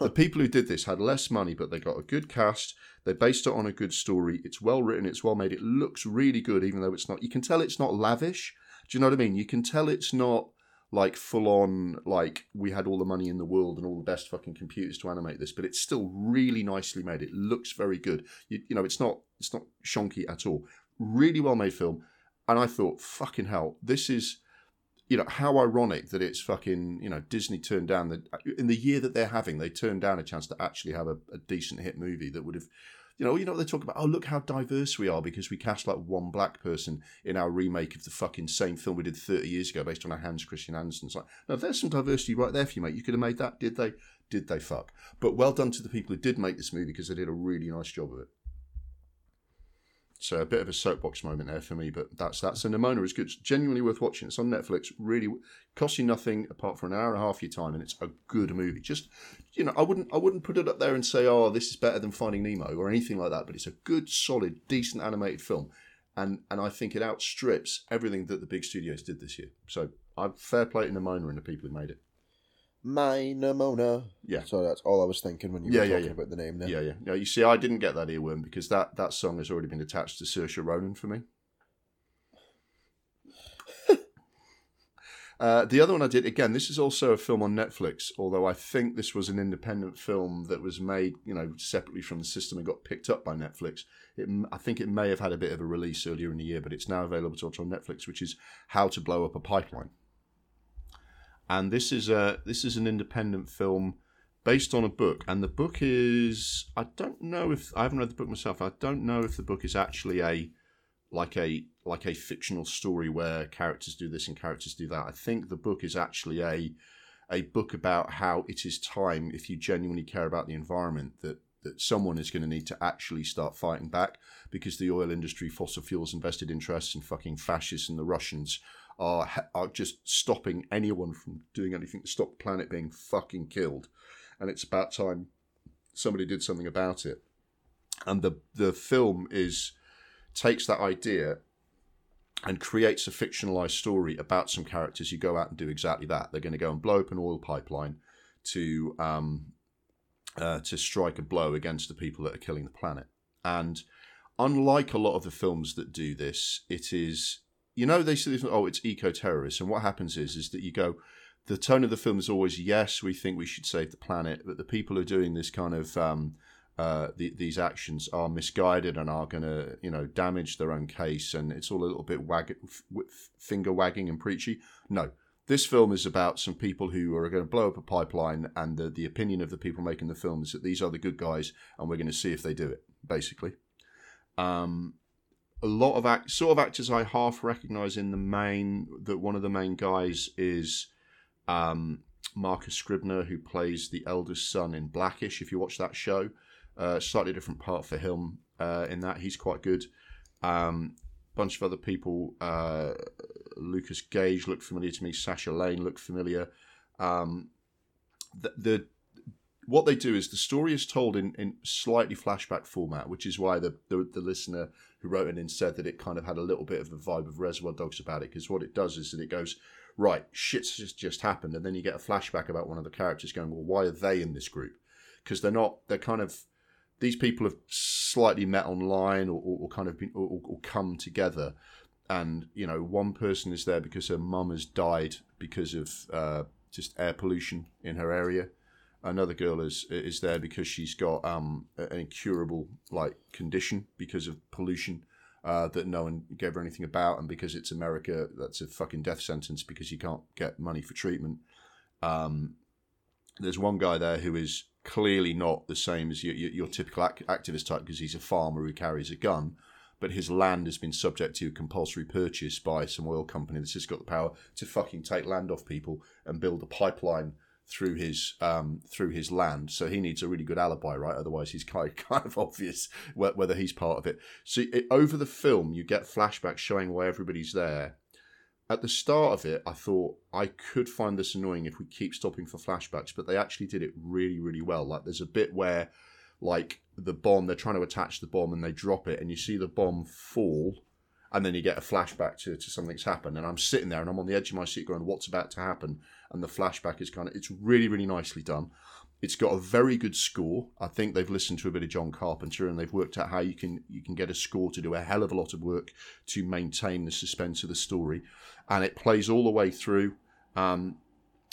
the people who did this had less money, but they got a good cast. They based it on a good story. It's well written. It's well made. It looks really good, even though it's not. You can tell it's not lavish. Do you know what I mean? You can tell it's not like full on like we had all the money in the world and all the best fucking computers to animate this, but it's still really nicely made. It looks very good. You, you know, it's not it's not shonky at all. Really well made film. And I thought, fucking hell, this is you know how ironic that it's fucking you know Disney turned down the in the year that they're having they turned down a chance to actually have a, a decent hit movie that would have you know you know they talk about? Oh look how diverse we are because we cast like one black person in our remake of the fucking same film we did 30 years ago based on a Hans Christian Andersen like now there's some diversity right there for you mate. You could have made that did they? Did they fuck? But well done to the people who did make this movie because they did a really nice job of it So a bit of a soapbox moment there for me, but that's that's a Nimona is good. It's genuinely worth watching. It's on Netflix. Really costs you nothing apart from an hour and a half of your time, and it's a good movie. Just you know, I wouldn't I wouldn't put it up there and say, oh, this is better than Finding Nemo or anything like that. But it's a good, solid, decent animated film, and and I think it outstrips everything that the big studios did this year. So I fair play to Nimona and the people who made it. My Nimona. Yeah. So that's all I was thinking when you Yeah, were yeah, talking yeah. about the name there. Yeah, yeah. No, you see, I didn't get that earworm because that, that song has already been attached to Saoirse Ronan for me. uh, the other one I did, again, this is also a film on Netflix, although I think this was an independent film that was made, you know, separately from the system and got picked up by Netflix. It, I think it may have had a bit of a release earlier in the year, but it's now available to watch on Netflix, which is How to Blow Up a Pipeline. And this is a this is an independent film based on a book, and the book is I don't know if I haven't read the book myself. I don't know if the book is actually a like a like a fictional story where characters do this and characters do that. I think the book is actually a a book about how it is time if you genuinely care about the environment that that someone is going to need to actually start fighting back because the oil industry, fossil fuels, invested interests, and fucking fascists and the Russians are are just stopping anyone from doing anything to stop the planet being fucking killed, and it's about time somebody did something about it. And the the film is takes that idea and creates a fictionalized story about some characters who go out and do exactly that. They're going to go and blow up an oil pipeline to um, uh, to strike a blow against the people that are killing the planet. And unlike a lot of the films that do this, it is you know they say oh it's eco terrorists, and what happens is is that you go. The tone of the film is always yes, we think we should save the planet, but the people who are doing this kind of um, uh, the, these actions are misguided and are going to, you know, damage their own case, and it's all a little bit wag- f- finger wagging and preachy. No, this film is about some people who are going to blow up a pipeline, and the, the opinion of the people making the film is that these are the good guys, and we're going to see if they do it. Basically, um, a lot of act- sort of actors I half recognize in the main. That one of the main guys is um, Marcus Scribner, who plays the eldest son in Blackish. If you watch that show, uh, slightly different part for him uh, in that. He's quite good. Um, bunch of other people. Uh, Lukas Gage looked familiar to me. Sasha Lane looked familiar. Um, the, the what they do is the story is told in, in slightly flashback format, which is why the, the the listener who wrote it in said that it kind of had a little bit of a vibe of Reservoir Dogs about it. Because what it does is that it goes right, shit's just just happened, and then you get a flashback about one of the characters going, well, why are they in this group? Because they're not. They're kind of these people have slightly met online or, or, or kind of been or, or come together and you know one person is there because her mum has died because of uh, just air pollution in her area another girl is is there because she's got um, an incurable like condition because of pollution uh, that no one gave her anything about and because it's america that's a fucking death sentence because you can't get money for treatment. Um, there's one guy there who is clearly not the same as your, your, your typical ac- activist type because he's a farmer who carries a gun, but his land has been subject to compulsory purchase by some oil company that's just got the power to fucking take land off people and build a pipeline through his um, through his land. So he needs a really good alibi, right? Otherwise, he's kind of, kind of obvious whether he's part of it. So it, over the film, you get flashbacks showing why everybody's there at the start of it, I thought I could find this annoying if we keep stopping for flashbacks, but they actually did it really, really well. Like there's a bit where, like the bomb, they're trying to attach the bomb and they drop it, and you see the bomb fall, and then you get a flashback to, to something's happened. And I'm sitting there and I'm on the edge of my seat going, "What's about to happen?" And the flashback is kind of it's really, really nicely done. It's got a very good score. I think they've listened to a bit of John Carpenter and they've worked out how you can you can get a score to do a hell of a lot of work to maintain the suspense of the story, and it plays all the way through. Um,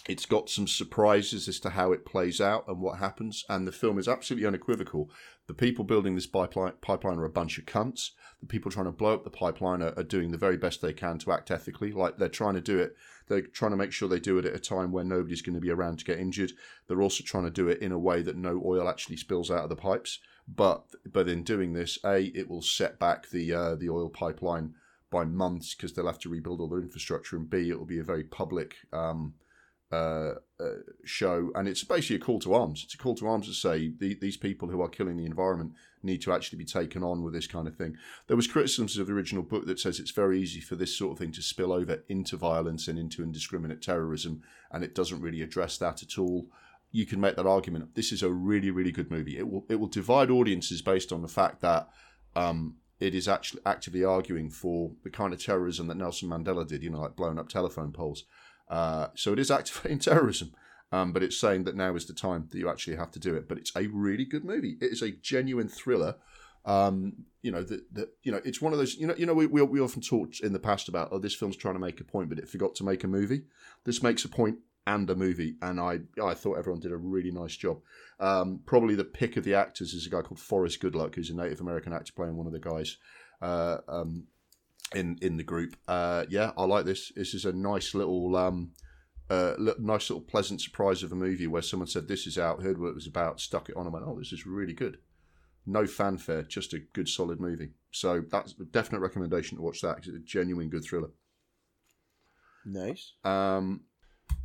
it's got some surprises as to how it plays out and what happens, and the film is absolutely unequivocal. The people building this pipeline, are a bunch of cunts. The people trying to blow up the pipeline are, are doing the very best they can to act ethically. Like they're trying to do it, they're trying to make sure they do it at a time where nobody's going to be around to get injured. They're also trying to do it in a way that no oil actually spills out of the pipes. But but in doing this, a it will set back the uh, the oil pipeline by months because they'll have to rebuild all their infrastructure, and b it will be a very public. Um, uh, uh, show, and it's basically a call to arms. It's a call to arms to say the, these people who are killing the environment need to actually be taken on with this kind of thing. There was criticisms of the original book that says it's very easy for this sort of thing to spill over into violence and into indiscriminate terrorism, and it doesn't really address that at all. You can make that argument. This is a really, really good movie. It will it will divide audiences based on the fact that um, it is actually actively arguing for the kind of terrorism that Nelson Mandela did. You know, like blowing up telephone poles. Uh, so it is activating terrorism. Um, but it's saying that now is the time that you actually have to do it. But it's a really good movie. It is a genuine thriller. Um, you know that that you know it's one of those. You know, you know we, we we often talked in the past about oh this film's trying to make a point, but it forgot to make a movie. This makes a point and a movie, and I I thought everyone did a really nice job. Um, probably the pick of the actors is a guy called Forrest Goodluck, who's a Native American actor playing one of the guys. Uh, um, in in the group, uh, yeah, I like this. This is a nice little um, uh, nice little pleasant surprise of a movie where someone said this is out, heard what it was about, stuck it on, and went, oh, this is really good. No fanfare, just a good solid movie. So that's a definite recommendation to watch that because it's a genuine good thriller. Nice. Um,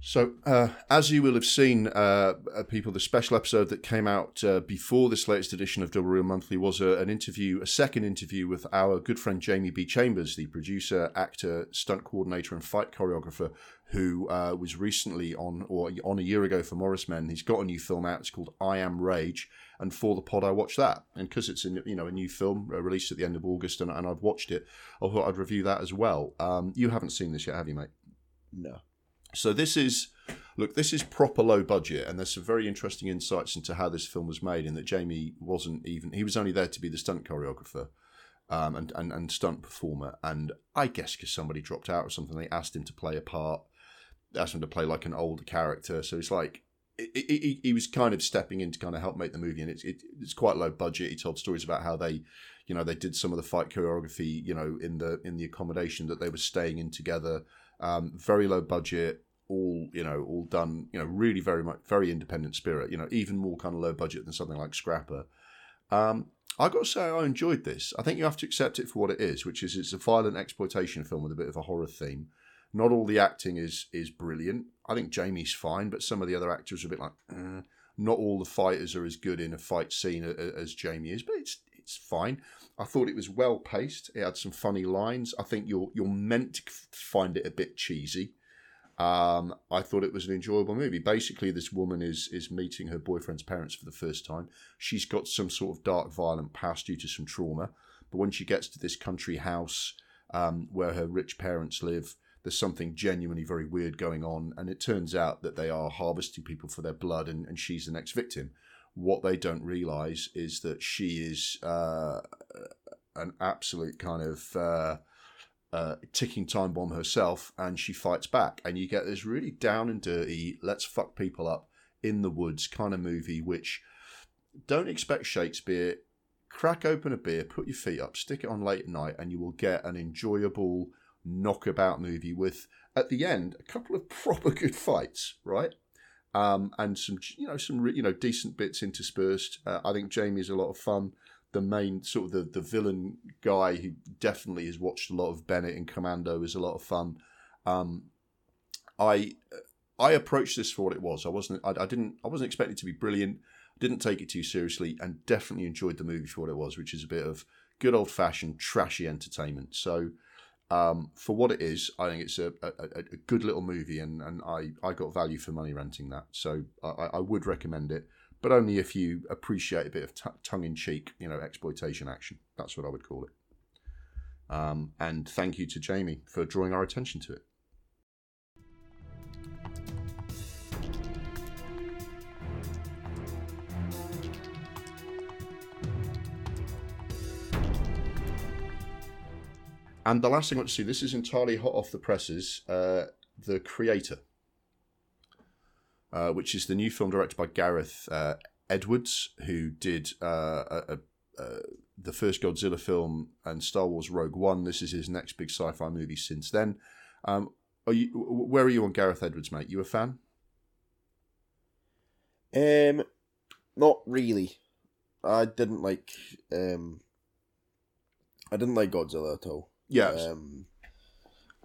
so, uh, as you will have seen, uh, uh, people, the special episode that came out uh, before this latest edition of Double Reel Monthly was a, an interview, a second interview with our good friend Jamie B. Chambers, the producer, actor, stunt coordinator, and fight choreographer, who uh, was recently on, or on a year ago for Morris Men. He's got a new film out. It's called I Am Rage, and for the pod, I watched that. And because it's a you know a new film uh, released at the end of August, and, and I've watched it, I thought I'd review that as well. Um, you haven't seen this yet, have you, mate? No. So this is look, this is proper low budget, and there's some very interesting insights into how this film was made. In that Jamie wasn't even he was only there to be the stunt choreographer. Um, and, and, and stunt performer, and I guess because somebody dropped out or something, they asked him to play a part, asked him to play like an older character. So it's like he, he was kind of stepping in to kind of help make the movie, and it's it, it's quite low budget. He told stories about how they, you know, they did some of the fight choreography, you know, in the in the accommodation that they were staying in together. Um, very low budget, all you know, all done, you know, really very much very independent spirit. You know, even more kind of low budget than something like Scrapper. Um, I got to say, I enjoyed this. I think you have to accept it for what it is, which is it's a violent exploitation film with a bit of a horror theme. Not all the acting is is brilliant. I think Jamie's fine, but some of the other actors are a bit like. Eh. Not all the fighters are as good in a fight scene as Jamie is, but it's it's fine. I thought it was well paced. It had some funny lines. I think you're you're meant to find it a bit cheesy. Um, I thought it was an enjoyable movie. Basically, this woman is is meeting her boyfriend's parents for the first time. She's got some sort of dark, violent past due to some trauma. But when she gets to this country house um, where her rich parents live, there's something genuinely very weird going on. And it turns out that they are harvesting people for their blood, and, and she's the next victim. What they don't realize is that she is uh, an absolute kind of. Uh, uh, ticking time bomb herself, and she fights back, and you get this really down and dirty, let's fuck people up in the woods kind of movie, which don't expect Shakespeare. Crack open a beer, put your feet up, stick it on late at night, and you will get an enjoyable knockabout movie with, at the end, a couple of proper good fights, right? Um, and some, you know, some you know decent bits interspersed. Uh, I think Jamie's a lot of fun the main sort of the, the villain guy who definitely has watched a lot of Bennett and Commando is a lot of fun. Um, I I approached this for what it was. I wasn't I, I didn't I wasn't expecting it to be brilliant. Didn't take it too seriously, and definitely enjoyed the movie for what it was, which is a bit of good old fashioned trashy entertainment. So. Um, for what it is, I think it's a, a, a, good little movie, and, and I, I got value for money renting that. So I, I would recommend it but only if you appreciate a bit of t- tongue in cheek, you know, exploitation action. That's what I would call it. Um, and thank you to Jamie for drawing our attention to it. And the last thing I want to see, this is entirely hot off the presses. Uh, the creator uh, which is the new film directed by Gareth uh, Edwards, who did uh, a, a, the first Godzilla film and Star Wars Rogue One. This is his next big sci-fi movie since then. Um, are you? Where are you on Gareth Edwards, mate? You a fan? Um, not really. I didn't like. Um, I didn't like Godzilla at all. Yeah. Um,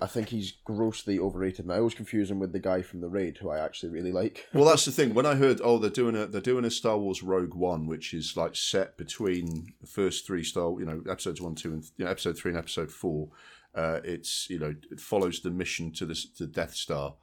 I think he's grossly overrated, and I always confuse him with the guy from the Raid, who I actually really like. Well, that's the thing. When I heard, oh, they're doing a they're doing a Star Wars Rogue One, which is like set between the first three Star, you know, episodes one, two, and you know, episode three and episode four. Uh, it's you know it follows the mission to the to Death Star,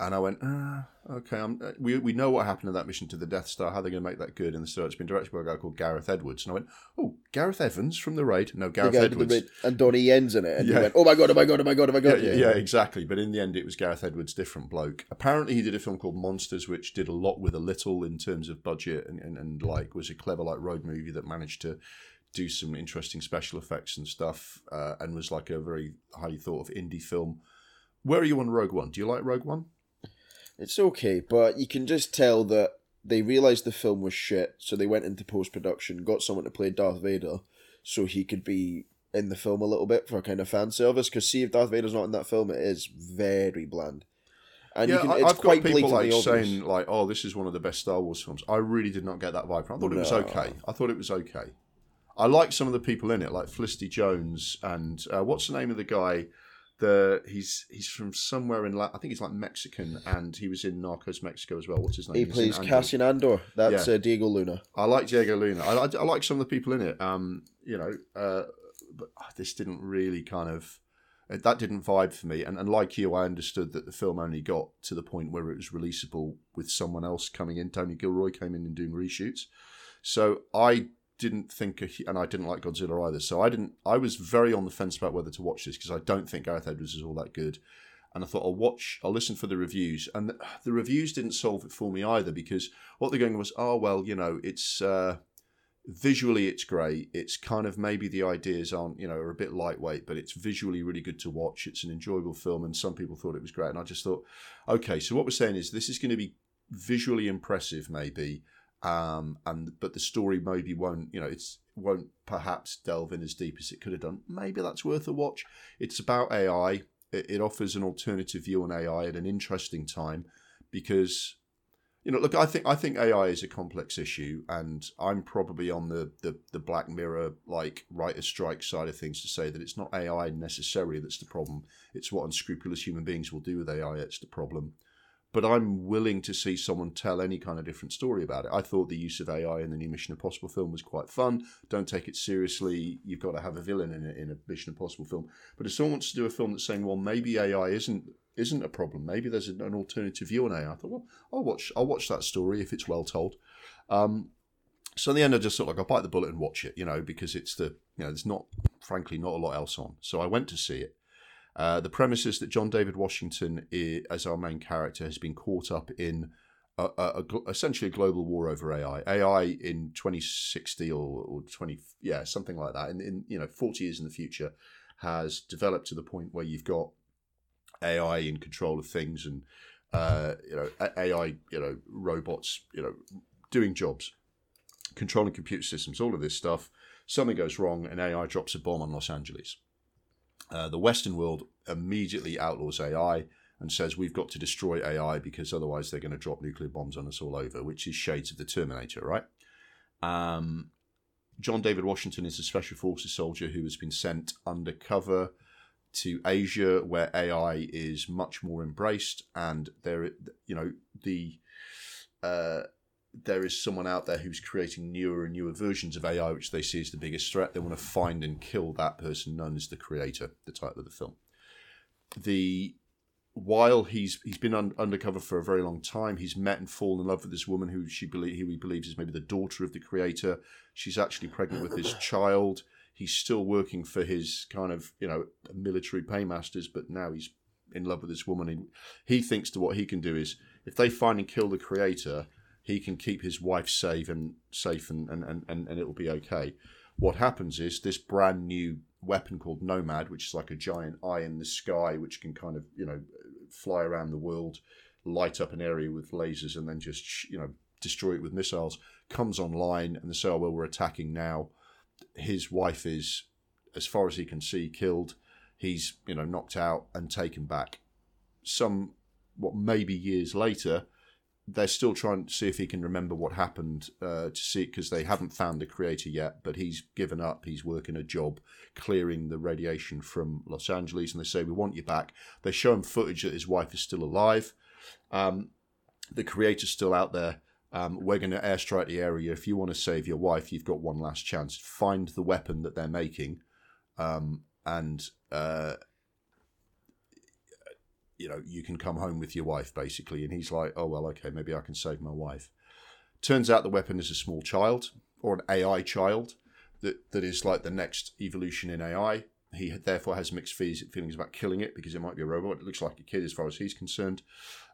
and I went, ah, okay, I'm, uh, we, we know what happened in that mission to the Death Star. How are they going to make that good? And so it's been directed by a guy called Gareth Edwards. And I went, oh, Gareth Evans from The Raid? No, Gareth Edwards. Raid, and Donnie Yen's in it. And yeah. you went, oh my God, oh my God, oh my God, oh my God. Yeah, yeah, yeah, exactly. But in the end, it was Gareth Edwards, different bloke. Apparently, he did a film called Monsters, which did a lot with a little in terms of budget and, and, and like was a clever like road movie that managed to do some interesting special effects and stuff uh, and was like a very highly thought of indie film. Where are you on Rogue One? Do you like Rogue One? It's okay, but you can just tell that they realized the film was shit, so they went into post production, got someone to play Darth Vader, so he could be in the film a little bit for a kind of fan service. Because see, if Darth Vader's not in that film, it is very bland. And yeah, can, it's I've quite got people like saying like, "Oh, this is one of the best Star Wars films." I really did not get that vibe. I thought no. it was okay. I thought it was okay. I like some of the people in it, like Felicity Jones and uh, what's the name of the guy the he's he's from somewhere in La- I think he's like Mexican, and he was in Narcos Mexico as well. What's his name? He plays Cassian Andor. That's yeah. uh, Diego Luna. I like Diego Luna. I, I, I, like some of the people in it. Um, you know, uh, but this didn't really kind of uh, that didn't vibe for me. And, and like you, I understood that the film only got to the point where it was releasable with someone else coming in. Tony Gilroy came in and doing reshoots. So I didn't think, and I didn't like Godzilla either. So I didn't. I was very on the fence about whether to watch this because I don't think Gareth Edwards is all that good. And I thought I'll watch, I'll listen for the reviews, and the, the reviews didn't solve it for me either because what they're going was, oh well, you know, it's uh, visually it's great. It's kind of maybe the ideas aren't, you know, are a bit lightweight, but it's visually really good to watch. It's an enjoyable film, and some people thought it was great. And I just thought, okay, so what we're saying is this is going to be visually impressive, maybe um, and but the story maybe won't you know it's won't perhaps delve in as deep as it could have done. Maybe that's worth a watch. It's about AI. It, it offers an alternative view on AI at an interesting time because you know look I think I think AI is a complex issue and I'm probably on the the, the Black Mirror like writer strike side of things to say that it's not AI necessarily that's the problem. It's what unscrupulous human beings will do with AI that's the problem but I'm willing to see someone tell any kind of different story about it. I thought the use of AI in the new Mission Impossible film was quite fun. Don't take it seriously. You've got to have a villain in a, in a Mission Impossible film. But if someone wants to do a film that's saying, well, maybe AI isn't isn't a problem. Maybe there's an alternative view on AI. I thought, well, I'll watch I'll watch that story if it's well told. Um, so in the end, I just thought like I'll bite the bullet and watch it, you know, because it's the you know there's not frankly not a lot else on. So I went to see it. Uh, the premise is that John David Washington, is, as our main character, has been caught up in a, a, a, essentially a global war over AI. AI in 2060 or, or 20, yeah, something like that. In, in you know 40 years in the future, has developed to the point where you've got AI in control of things and uh, you know AI, you know robots, you know doing jobs, controlling computer systems, all of this stuff. Something goes wrong, and AI drops a bomb on Los Angeles uh, the Western world immediately outlaws AI and says we've got to destroy AI because otherwise they're going to drop nuclear bombs on us all over, which is shades of the Terminator, right? Um, John David Washington is a special forces soldier who has been sent undercover to Asia, where AI is much more embraced, and there, you know, the uh, there is someone out there who's creating newer and newer versions of AI, which they see as the biggest threat. They want to find and kill that person known as the creator, the title of the film. The while he's he's been un- undercover for a very long time, he's met and fallen in love with this woman who she believe who he believes is maybe the daughter of the creator. She's actually pregnant with his child. He's still working for his kind of you know military paymasters, but now he's in love with this woman. And he thinks that what he can do is if they find and kill the creator, he can keep his wife safe and safe and, and, and, and it'll be okay. What happens is this brand new weapon called Nomad, which is like a giant eye in the sky, which can kind of, you know, fly around the world, light up an area with lasers and then just, you know, destroy it with missiles, comes online and they say, oh, well, we're attacking now. His wife is, as far as he can see, killed. He's, you know, knocked out and taken back. Some, what, maybe years later, they're still trying to see if he can remember what happened uh, to see because they haven't found the creator yet. But he's given up. He's working a job clearing the radiation from Los Angeles, and they say we want you back. They show him footage that his wife is still alive. Um, the creator's still out there. Um, we're going to airstrike the area. If you want to save your wife, you've got one last chance. Find the weapon that they're making, um, and uh, you know you can come home with your wife, basically. And he's like, "Oh well, okay, maybe I can save my wife." Turns out the weapon is a small child or an AI child that that is like the next evolution in AI. He therefore has mixed feelings about killing it because it might be a robot. It looks like a kid as far as he's concerned.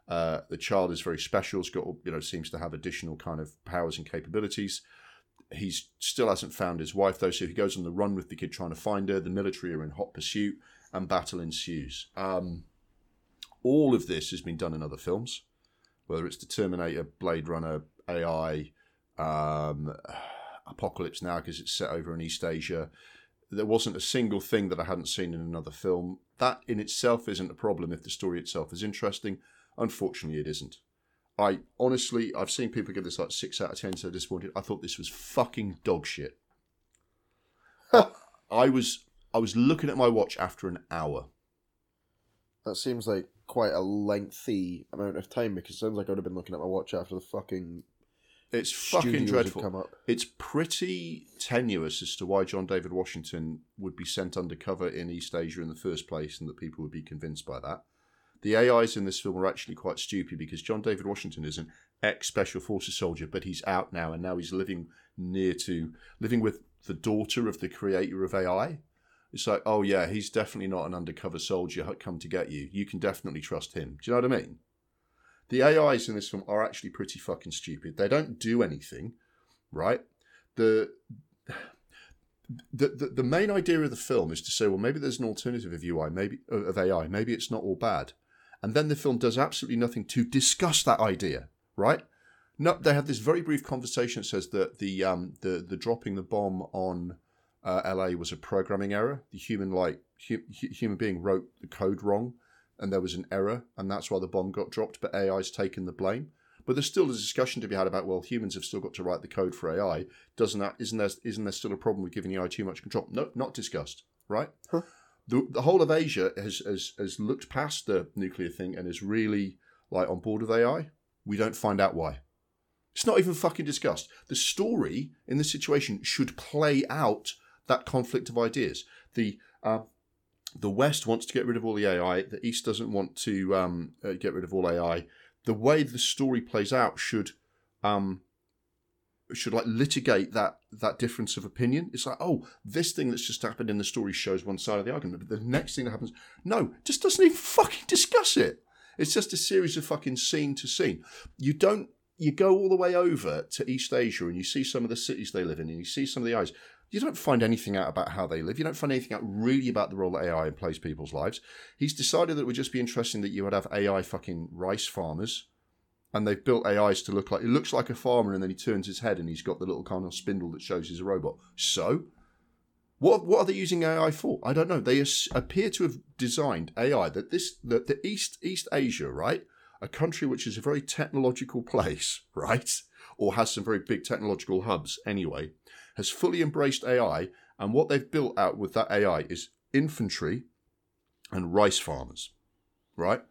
Uh, the child is very special. It's got you know seems to have additional kind of powers and capabilities. He still hasn't found his wife though, so he goes on the run with the kid trying to find her. The military are in hot pursuit, and battle ensues. Um, all of this has been done in other films, whether it's the Terminator, Blade Runner, AI, um, Apocalypse Now because it's set over in East Asia. There wasn't a single thing that I hadn't seen in another film. That in itself isn't a problem if the story itself is interesting Unfortunately, it isn't. I honestly, I've seen people give this like six out of ten, so disappointed. I thought this was fucking dog shit. I, I was, I was looking at my watch after an hour. That seems like quite a lengthy amount of time because it sounds like I would have been looking at my watch after the fucking. It's fucking dreadful. It's pretty tenuous as to why John David Washington would be sent undercover in East Asia in the first place, and that people would be convinced by that. The AIs in this film are actually quite stupid because John David Washington is an ex Special Forces soldier, but he's out now and now he's living near to living with the daughter of the creator of AI. It's like, oh yeah, he's definitely not an undercover soldier come to get you. You can definitely trust him. Do you know what I mean? The AIs in this film are actually pretty fucking stupid. They don't do anything, right? The the, the, the main idea of the film is to say, well, maybe there's an alternative of UI, maybe of AI, maybe it's not all bad and then the film does absolutely nothing to discuss that idea, right? No, they have this very brief conversation that says that the um, the the dropping the bomb on uh, LA was a programming error. The human like hu- human being wrote the code wrong, and there was an error, and that's why the bomb got dropped. But AI's taken the blame. But there's still a discussion to be had about well, humans have still got to write the code for AI. Doesn't that isn't there isn't there still a problem with giving AI too much control? No, not discussed. Right. Huh the, the whole of Asia has, has has looked past the nuclear thing and is really like on board with AI. We don't find out why. It's not even fucking discussed. The story in this situation should play out that conflict of ideas. The uh, the West wants to get rid of all the AI. The East doesn't want to um, uh, get rid of all AI. The way the story plays out should um, should like litigate that that difference of opinion. It's like, oh, this thing that's just happened in the story shows one side of the argument, but the next thing that happens, no, just doesn't even fucking discuss it. It's just a series of fucking scene to scene. You don't you go all the way over to East Asia and you see some of the cities they live in and you see some of the eyes. You don't find anything out about how they live. You don't find anything out really about the role that AI plays people's lives. He's decided that it would just be interesting that you would have AI fucking rice farmers and they've built AIs to look like it looks like a farmer, and then he turns his head and he's got the little kind of spindle that shows he's a robot. So, what what are they using AI for? I don't know. They appear to have designed AI that this that the East East Asia, right, a country which is a very technological place, right, or has some very big technological hubs anyway, has fully embraced AI, and what they've built out with that AI is infantry and rice farmers, right,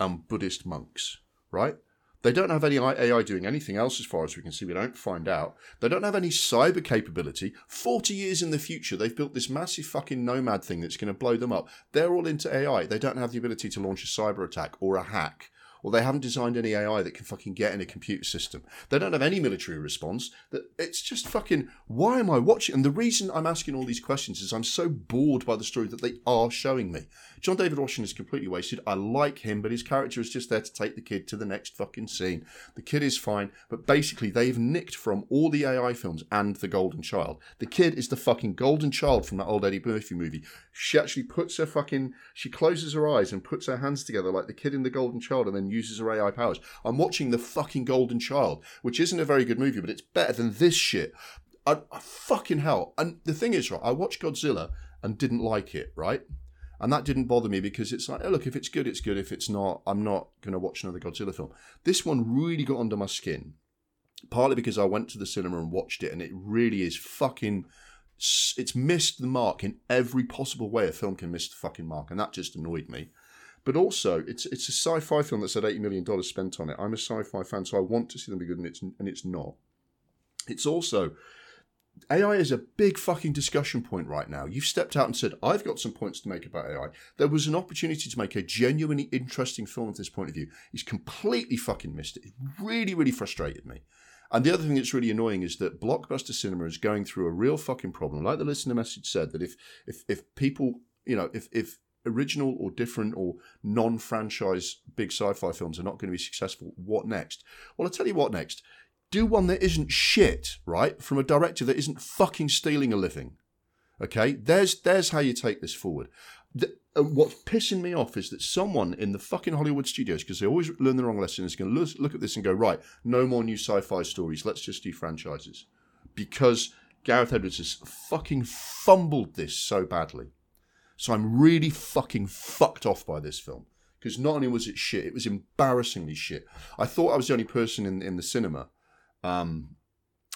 and Buddhist monks, right they don't have any AI doing anything else as far as we can see. We don't find out. They don't have any cyber capability. 40 years in the future, they've built this massive fucking nomad thing that's going to blow them up. They're all into AI. They don't have the ability to launch a cyber attack or a hack or they haven't designed any AI that can fucking get in a computer system. They don't have any military response. That it's just fucking. Why am I watching? And the reason I'm asking all these questions is I'm so bored by the story that they are showing me. John David Washington is completely wasted. I like him, but his character is just there to take the kid to the next fucking scene. The kid is fine, but basically they've nicked from all the AI films and the Golden Child. The kid is the fucking Golden Child from that old Eddie Murphy movie. She actually puts her fucking. She closes her eyes and puts her hands together like the kid in the Golden Child, and then uses her AI powers. I'm watching The fucking Golden Child, which isn't a very good movie, but it's better than this shit. I, I uh, fucking hell. And the thing is, right, I watched Godzilla and didn't like it, right? And that didn't bother me because it's like, oh, look, if it's good, it's good. If it's not, I'm not going to watch another Godzilla film. This one really got under my skin, partly because I went to the cinema and watched it, and it really is fucking. It's missed the mark in every possible way a film can miss the fucking mark, and that just annoyed me. But also, it's it's a sci-fi film that's had eighty million dollars spent on it. I'm a sci-fi fan, so I want to see them be good, and it's and it's not. It's also AI is a big fucking discussion point right now. You've stepped out and said, I've got some points to make about AI. There was an opportunity to make a genuinely interesting film from this point of view. He's completely fucking missed it. It really, really frustrated me. And the other thing that's really annoying is that Blockbuster Cinema is going through a real fucking problem. Like the listener message said, that if if if people, you know, if if original or different or non-franchise big sci-fi films are not going to be successful, what next? Well, I'll tell you what next do one that isn't shit, right? From a director that isn't fucking stealing a living. Okay, there's there's how you take this forward. The, what's pissing me off is that someone in the fucking Hollywood studios, because they always learn the wrong lesson, is going to look, look at this and go, right, no more new sci-fi stories. Let's just do franchises, because Gareth Edwards has fucking fumbled this so badly. So I'm really fucking fucked off by this film because not only was it shit, it was embarrassingly shit. I thought I was the only person in in the cinema um,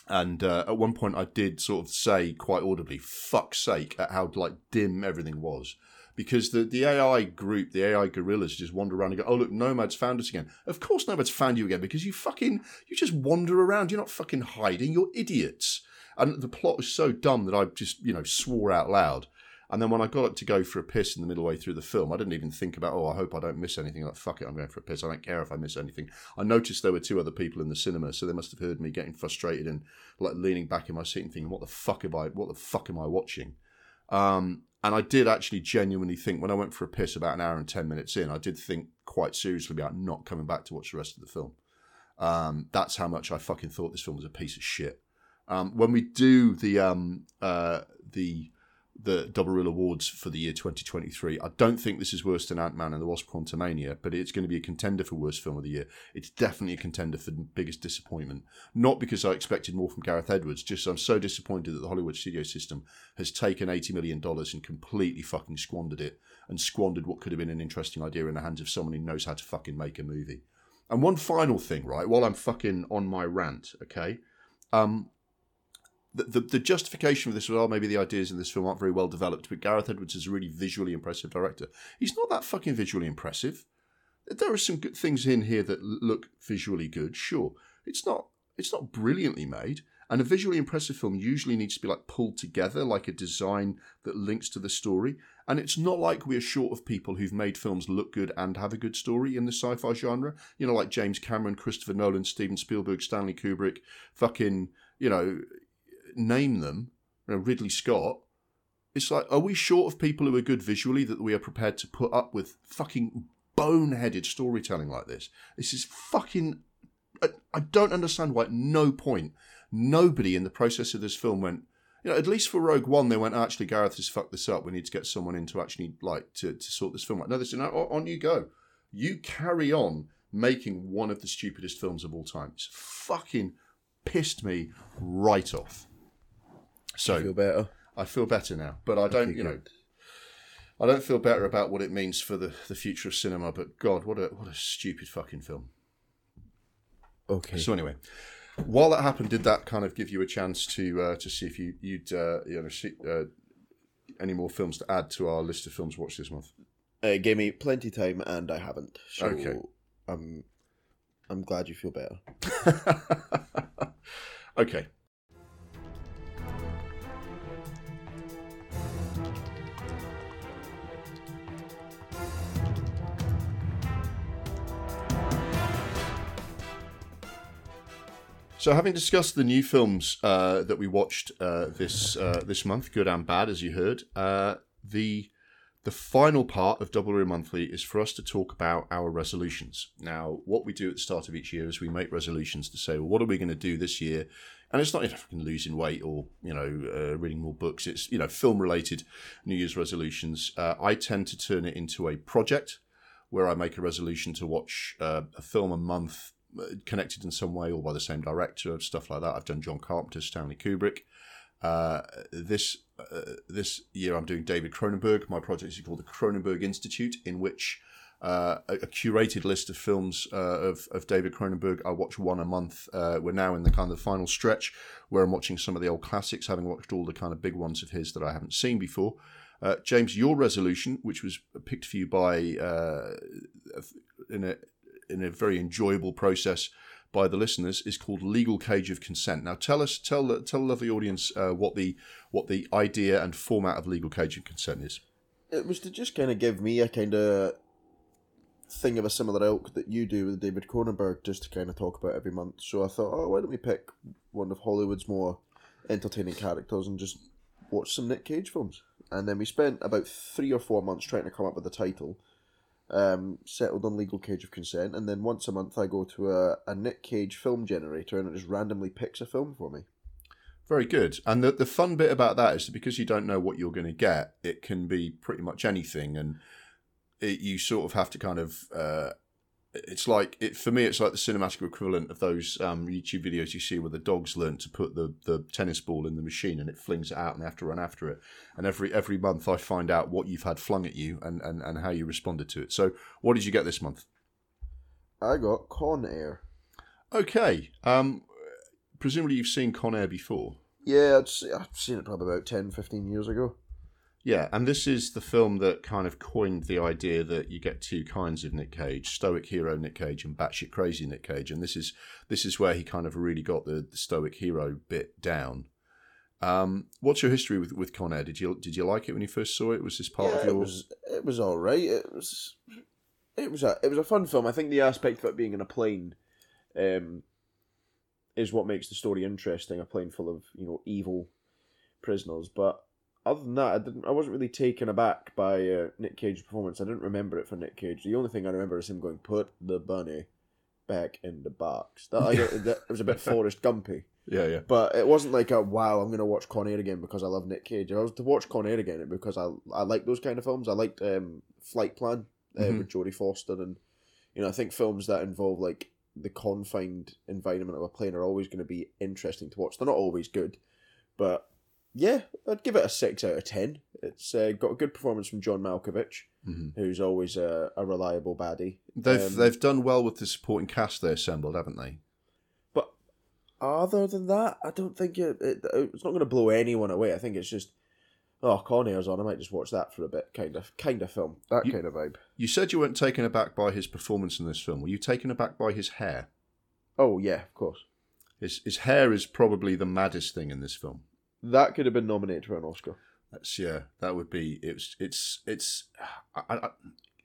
and uh, at one point, I did sort of say quite audibly, "Fuck's sake!" at how like dim everything was, because the the AI group, the AI guerrillas, just wander around and go, "Oh look, Nomad's found us again." Of course, Nomad's found you again because you fucking you just wander around. You're not fucking hiding. You're idiots. And the plot was so dumb that I just you know swore out loud. And then when I got up to go for a piss in the middle way through the film, I didn't even think about, oh, I hope I don't miss anything. Like, fuck it, I'm going for a piss. I don't care if I miss anything. I noticed there were two other people in the cinema, so they must have heard me getting frustrated and like leaning back in my seat and thinking, what the fuck am I? What the fuck am I watching? Um, and I did actually genuinely think when I went for a piss about an hour and ten minutes in, I did think quite seriously about not coming back to watch the rest of the film. Um, that's how much I fucking thought this film was a piece of shit. Um, when we do the um, uh, the the Double Reel Awards for the year 2023. I don't think this is worse than Ant Man and the Wasp Quantumania, but it's going to be a contender for worst film of the year. It's definitely a contender for the biggest disappointment. Not because I expected more from Gareth Edwards, just I'm so disappointed that the Hollywood studio system has taken $80 million and completely fucking squandered it and squandered what could have been an interesting idea in the hands of someone who knows how to fucking make a movie. And one final thing, right, while I'm fucking on my rant, okay? Um, the, the, justification for this was, oh, maybe the ideas in this film aren't very well developed, but Gareth Edwards is a really visually impressive director. He's not that fucking visually impressive. There are some good things in here that look visually good, sure. It's not it's not brilliantly made, and a visually impressive film usually needs to be like pulled together, like a design that links to the story. And it's not like we are short of people who've made films look good and have a good story in the sci-fi genre. You know, like James Cameron, Christopher Nolan, Steven Spielberg, Stanley Kubrick, fucking, you know, name them, you know, Ridley Scott, it's like, are we short of people who are good visually that we are prepared to put up with fucking boneheaded storytelling like this? This is fucking. I, I don't understand why at no point nobody in the process of this film went, you know, at least for Rogue One, they went, actually, Gareth has fucked this up. We need to get someone in to actually, like, to, to sort this film out. No, this is, no, on you go. You carry on making one of the stupidest films of all time. It's fucking pissed me right off. So you feel better. I feel better now, but I don't. Okay, you know, I don't feel better about what it means for the, the future of cinema. But God, what a what a stupid fucking film. Okay. So anyway, while that happened, did that kind of give you a chance to uh, to see if you you'd uh, you know see, uh, any more films to add to our list of films watched this month? It gave me plenty time, and I haven't. So okay. I'm I'm glad you feel better. okay. So, having discussed the new films uh, that we watched uh, this uh, this month, good and bad, as you heard, uh, the the final part of Double Reel Monthly is for us to talk about our resolutions. Now, what we do at the start of each year is we make resolutions to say, well, what are we going to do this year? And it's not can losing weight or you know uh, reading more books. It's you know film related New Year's resolutions. Uh, I tend to turn it into a project where I make a resolution to watch a film a month connected in some way or by the same director, stuff like that. I've done John Carpenter, Stanley Kubrick. Uh, this uh, this year I'm doing David Cronenberg. My project is called the Cronenberg Institute, in which uh, a, a, curated list of films uh, of, of David Cronenberg. I watch one a month. Uh, we're now in the kind of final stretch where I'm watching some of the old classics, having watched all the kind of big ones of his that I haven't seen before. Uh, James, your resolution, which was picked for you by in a in a very enjoyable process by the listeners, is called "Legal Cage of Consent." Now, tell us, tell tell the lovely audience uh, what the what the idea and format of "Legal Cage of Consent" is. It was to just kind of give me a kind of thing of a similar ilk that you do with David Cronenberg, just to kind of talk about every month. So I thought, oh, why don't we pick one of Hollywood's more entertaining characters and just watch some Nick Cage films? And then we spent about three or four months trying to come up with a title. Um, settled on Legal Cage of Consent, and then once a month I go to a, a Nick Cage film generator and it just randomly picks a film for me. Very good. And the, the fun bit about that is that because you don't know what you're going to get, it can be pretty much anything. And it, you sort of have to kind of uh, it's like it for me it's like the cinematic equivalent of those um, youtube videos you see where the dogs learn to put the, the tennis ball in the machine and it flings it out and they have to run after it. And every every month i find out what you've had flung at you and, and, and how you responded to it. So what did you get this month? I got con air. Okay um presumably you've seen con air before. Yeah i've seen it probably about 10 15 years ago yeah, and this is the film that kind of coined the idea that you get two kinds of Nick Cage: stoic hero Nick Cage and batshit crazy Nick Cage. And this is this is where he kind of really got the, the stoic hero bit down. Um, what's your history with with Con Air? Did you did you like it when you first saw it? Was this part yeah, of your? It was it was all right. It was it was a it was a fun film. I think the aspect of it being in a plane, um, is what makes the story interesting. A plane full of you know evil prisoners, but other than that, I didn't. I wasn't really taken aback by uh, Nick Cage's performance. I didn't remember it for Nick Cage. The only thing I remember is him going, "Put the bunny back in the box." That, I, that it was a bit Forrest Gumpy. Yeah, yeah. But it wasn't like a wow. I'm going to watch Con Air again because I love Nick Cage. If I was to watch Con Air again, because I I like those kind of films. I liked um, Flight Plan uh, mm-hmm. with Jodie Foster, and you know I think films that involve like the confined environment of a plane are always going to be interesting to watch. They're not always good, but yeah, I'd give it a six out of ten. It's uh, got a good performance from John Malkovich, mm-hmm. who's always a, a, reliable baddie. They've um, they've done well with the supporting cast they assembled, haven't they? But other than that, I don't think it, it it's not going to blow anyone away. I think it's just oh, Con Air's on. I might just watch that for a bit, kind of kind of film, that you, kind of vibe. You said you weren't taken aback by his performance in this film. Were you taken aback by his hair? Oh yeah, of course. His his hair is probably the maddest thing in this film. That could have been nominated for an Oscar. That's yeah. That would be. It's it's it's. I, I,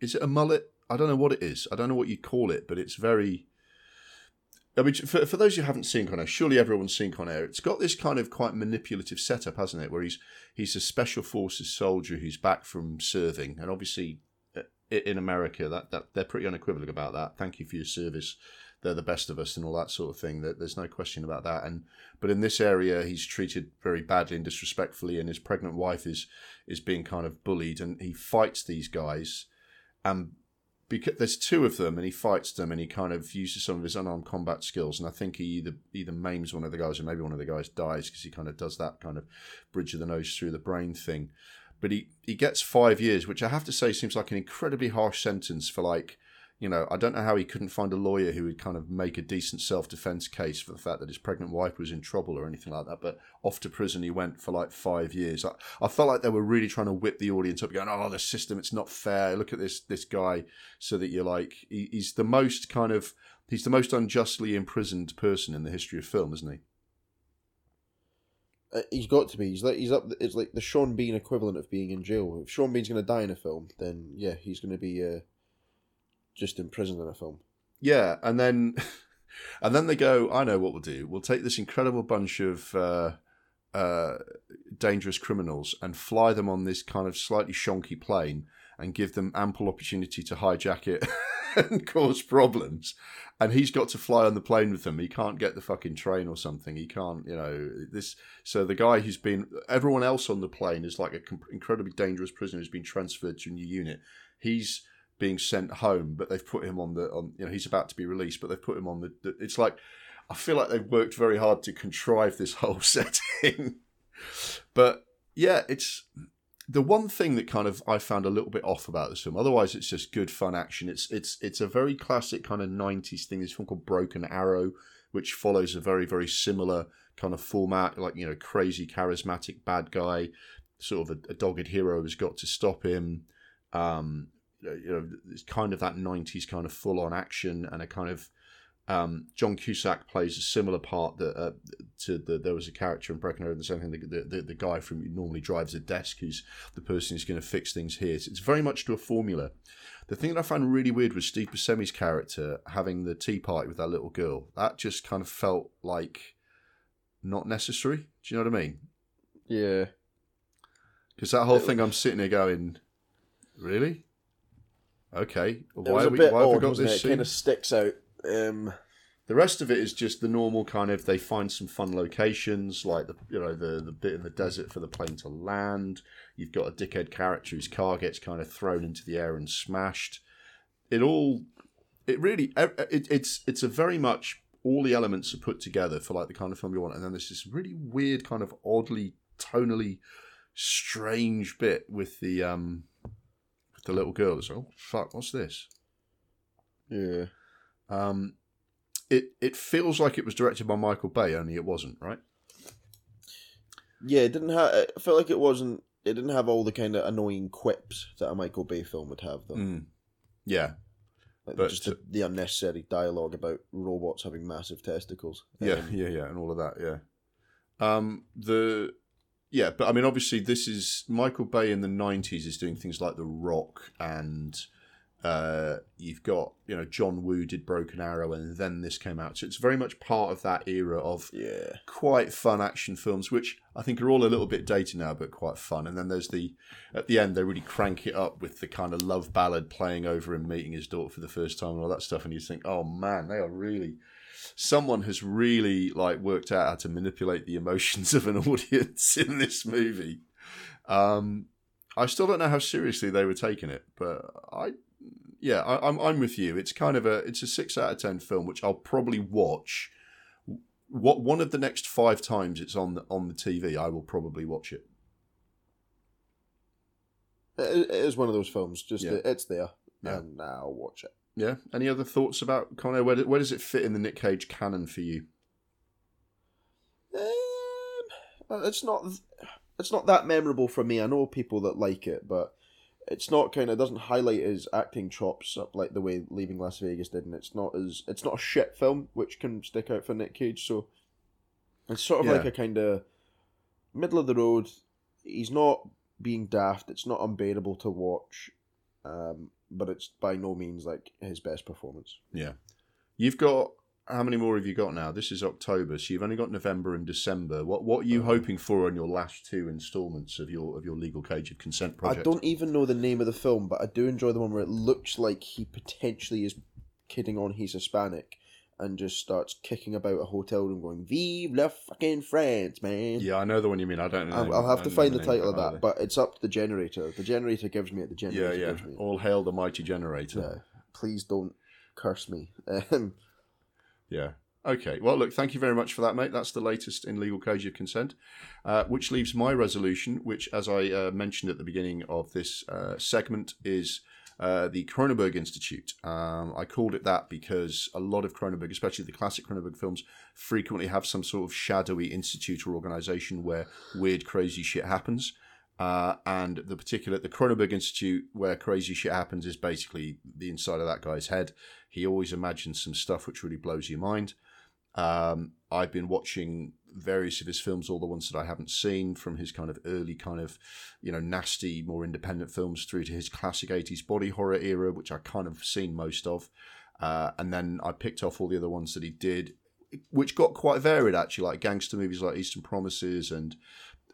is it a mullet? I don't know what it is. I don't know what you call it, but it's very. I mean, for, for those who haven't seen Con Air, surely everyone's seen Con Air. It's got this kind of quite manipulative setup, hasn't it? Where he's he's a special forces soldier who's back from serving, and obviously uh, in America, that, that they're pretty unequivocal about that. Thank you for your service they're the best of us and all that sort of thing. That there's no question about that. And but in this area, he's treated very badly and disrespectfully, and his pregnant wife is is being kind of bullied, and he fights these guys, and because there's two of them, and he fights them, and he kind of uses some of his unarmed combat skills, and I think he either either maims one of the guys, or maybe one of the guys dies because he kind of does that kind of bridge of the nose through the brain thing. But he, he gets five years, which I have to say seems like an incredibly harsh sentence for like you know, I don't know how he couldn't find a lawyer who would kind of make a decent self defense case for the fact that his pregnant wife was in trouble or anything like that. But off to prison he went for like five years. I, I felt like they were really trying to whip the audience up, going, "Oh, the system, it's not fair. Look at this this guy." So that you're like, he, he's the most kind of he's the most unjustly imprisoned person in the history of film, isn't he? Uh, he's got to be. He's like he's up. It's like the Sean Bean equivalent of being in jail. If Sean Bean's going to die in a film, then yeah, he's going to be. Uh just imprisoned in a film. Yeah, and then and then they go, I know what we'll do. We'll take this incredible bunch of uh, uh, dangerous criminals and fly them on this kind of slightly shonky plane and give them ample opportunity to hijack it and cause problems. And he's got to fly on the plane with them. He can't get the fucking train or something. He can't, you know, this. So the guy who's been, everyone else on the plane is like an incredibly dangerous prisoner who's been transferred to a new unit. He's being sent home, but they've put him on the on. You know, he's about to be released, but they've put him on the. the it's like I feel like they've worked very hard to contrive this whole setting, but yeah, it's the one thing that kind of I found a little bit off about this film. Otherwise, it's just good fun action. It's it's it's a very classic kind of '90s thing. This film called Broken Arrow, which follows a very very similar kind of format, like you know, crazy charismatic bad guy, sort of a, a dogged hero has got to stop him. Um, you know, it's kind of that '90s kind of full on action and a kind of um, John Cusack plays a similar part that uh, to the there was a character in Broken Arrow. The same thing. The, the, the guy from normally drives a desk, who's the person who's going to fix things here. So it's very much to a formula. The thing that I found really weird was Steve Buscemi's character having the tea party with that little girl. That just kind of felt like not necessary. Do you know what I mean? Yeah. Because that whole thing, I'm sitting there going, really? Okay. Why it was a we, why have we odd, got this it? It kind of sticks out. Um, The rest of it is just the normal kind of they find some fun locations, like the you know the the bit in the desert for the plane to land. You've got a dickhead character whose car gets kind of thrown into the air and smashed. It all, it really, it, it's it's a very much all the elements are put together for like the kind of film you want, and then there's this really weird kind of oddly tonally strange bit with the um the little girl. is like, oh fuck, what's this? yeah. Um, it it feels like it was directed by Michael Bay, only it wasn't, right? Yeah, it didn't have. I felt like it wasn't. It didn't have all the kind of annoying quips that a Michael Bay film would have, though. Mm. Yeah, Like but- just the, the unnecessary dialogue about robots having massive testicles. yeah, Um, yeah, yeah, and all of that. Yeah. Um, the yeah, but I mean, obviously, this is Michael Bay in the '90s is doing things like The Rock, and uh, you've got you know John Woo did Broken Arrow, and then this came out, so it's very much part of that era of yeah. quite fun action films, which I think are all a little bit dated now, but quite fun. And then there's the at the end they really crank it up with the kind of love ballad playing over him meeting his daughter for the first time and all that stuff. And you think, oh man, they are really someone has really like worked out how to manipulate the emotions of an audience in this movie. Um, I still don't know how seriously they were taking it, but I. Yeah, I, I'm I'm with you. It's kind of a it's a six out of ten film, which I'll probably watch what one of the next five times it's on the, on the TV, I will probably watch it. It, it is one of those films. Just Yeah. it's there, Yeah. and I'll watch it. Yeah. Any other thoughts about Con Air? Where, do- where does it fit in the Nick Cage canon for you? Um, it's not. It's not that memorable for me. I know people that like it, but it's not kind of doesn't highlight his acting chops up like the way Leaving Las Vegas did, and it's not as it's not a shit film which can stick out for Nick Cage. So it's sort of Yeah. like a kind of middle of the road. He's not being daft. It's not unbearable to watch, um, but it's by no means like his best performance. Yeah. You've got how many more have you got now? This is October, so you've only got November and December. What what are you Uh, hoping for on your last two instalments of your of your legal cage of consent project? I don't even know the name of the film, but I do enjoy the one where it looks like he potentially is kidding on he's Hispanic and just starts kicking about a hotel room going, Vive la fucking France, man. Yeah, I know the one you mean. I don't know. I'll, I'll I have to find the name title of either. that, but it's up to the generator. The generator gives me it. The generator yeah. gives me it. All hail the mighty generator. Yeah. Please don't curse me. Um, Yeah. Okay. Well, look, thank you very much for that, mate. That's the latest in legal cage of consent, uh, which leaves my resolution, which, as I uh, mentioned at the beginning of this uh, segment, is uh, the Cronenberg Institute. Um, I called it that because a lot of Cronenberg, especially the classic Cronenberg films, frequently have some sort of shadowy institute or organization where weird, crazy shit happens. Uh, and the particular, the Cronenberg Institute, where crazy shit happens, is basically the inside of that guy's head. He always imagines some stuff which really blows your mind. Um, I've been watching various of his films, all the ones that I haven't seen, from his kind of early, kind of, you know, nasty, more independent films through to his classic 80s body horror era, which I kind of seen most of. Uh, and then I picked off all the other ones that he did, which got quite varied actually, like gangster movies like Eastern Promises and,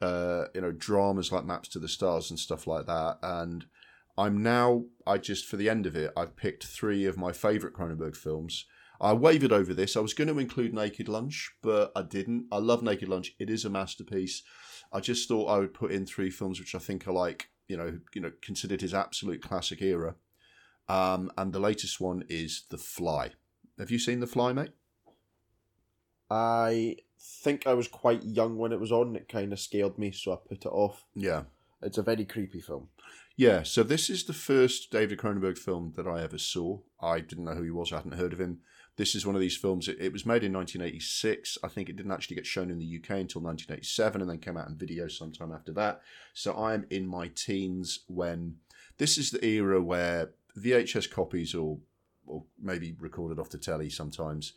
uh, you know, dramas like Maps to the Stars and stuff like that. And I'm now, I just, for the end of it, I've picked three of my favourite Cronenberg films. I wavered over this. I was going to include Naked Lunch, but I didn't. I love Naked Lunch. It is a masterpiece. I just thought I would put in three films which I think are like, you know, you know, considered his absolute classic era. Um, and the latest one is The Fly. Have you seen The Fly, mate? I think I was quite young when it was on. It kind of scared me, so I put it off. Yeah. It's a very creepy film. Yeah, so this is the first David Cronenberg film that I ever saw. I didn't know who he was, I hadn't heard of him. This is one of these films, it, it was made in 1986. I think it didn't actually get shown in the UK until 1987 and then came out in video sometime after that. So I am in my teens when this is the era where VHS copies or, or maybe recorded off the telly sometimes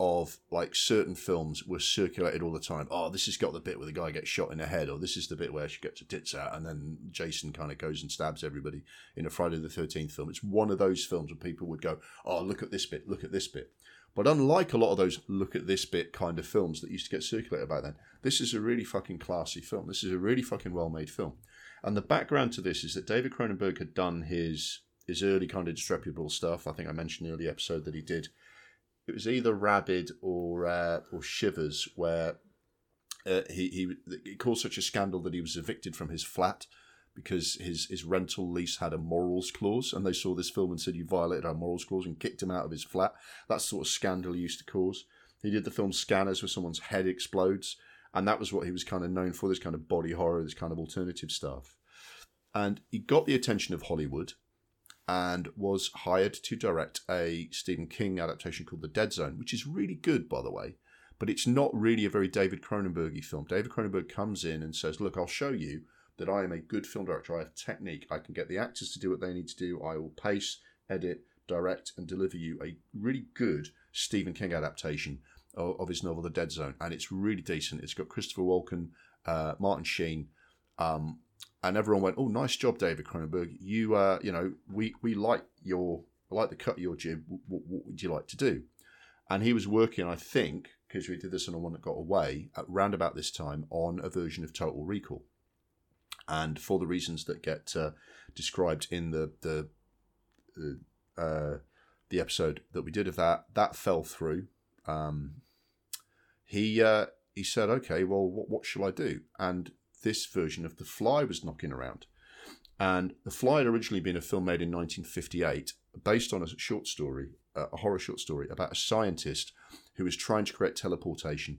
of like certain films were circulated all the time. Oh, this has got the bit where the guy gets shot in the head, or this is the bit where she gets her tits out, and then Jason kind of goes and stabs everybody in a Friday the Thirteenth film. It's one of those films where people would go, "Oh, look at this bit, look at this bit." But unlike a lot of those "look at this bit" kind of films that used to get circulated back then, this is a really fucking classy film. This is a really fucking well made film. And the background to this is that David Cronenberg had done his his early kind of disreputable stuff. I think I mentioned in the early episode that he did it was either Rabid or uh, or Shivers, where uh, he he caused such a scandal that he was evicted from his flat because his his rental lease had a morals clause, and they saw this film and said you violated our morals clause and kicked him out of his flat. That sort of scandal he used to cause. He did the film Scanners, where someone's head explodes, and that was what he was kind of known for. This kind of body horror, this kind of alternative stuff, and he got the attention of Hollywood and was hired to direct a Stephen King adaptation called The Dead Zone, which is really good, by the way. But it's not really a very David Cronenbergy film. David Cronenberg comes in and says, "Look, I'll show you that I am a good film director. I have technique. I can get the actors to do what they need to do. I will pace, edit, direct, and deliver you a really good Stephen King adaptation of, of his novel The Dead Zone, and it's really decent. It's got Christopher Walken, uh, Martin Sheen." Um, and everyone went, "Oh, nice job, David Cronenberg. You, uh, you know, we we like your like the cut of your jib. What, what, would you like to do?" And he was working, I think, because we did this on a one that got away at round about this time on a version of Total Recall, and for the reasons that get uh, described in the the uh, the episode that we did of that, that fell through. Um, he uh, he said, "Okay, well, what what shall I do?" And this version of The Fly was knocking around. And The Fly had originally been a film made in 1958 based on a short story, a horror short story about a scientist who is trying to create teleportation.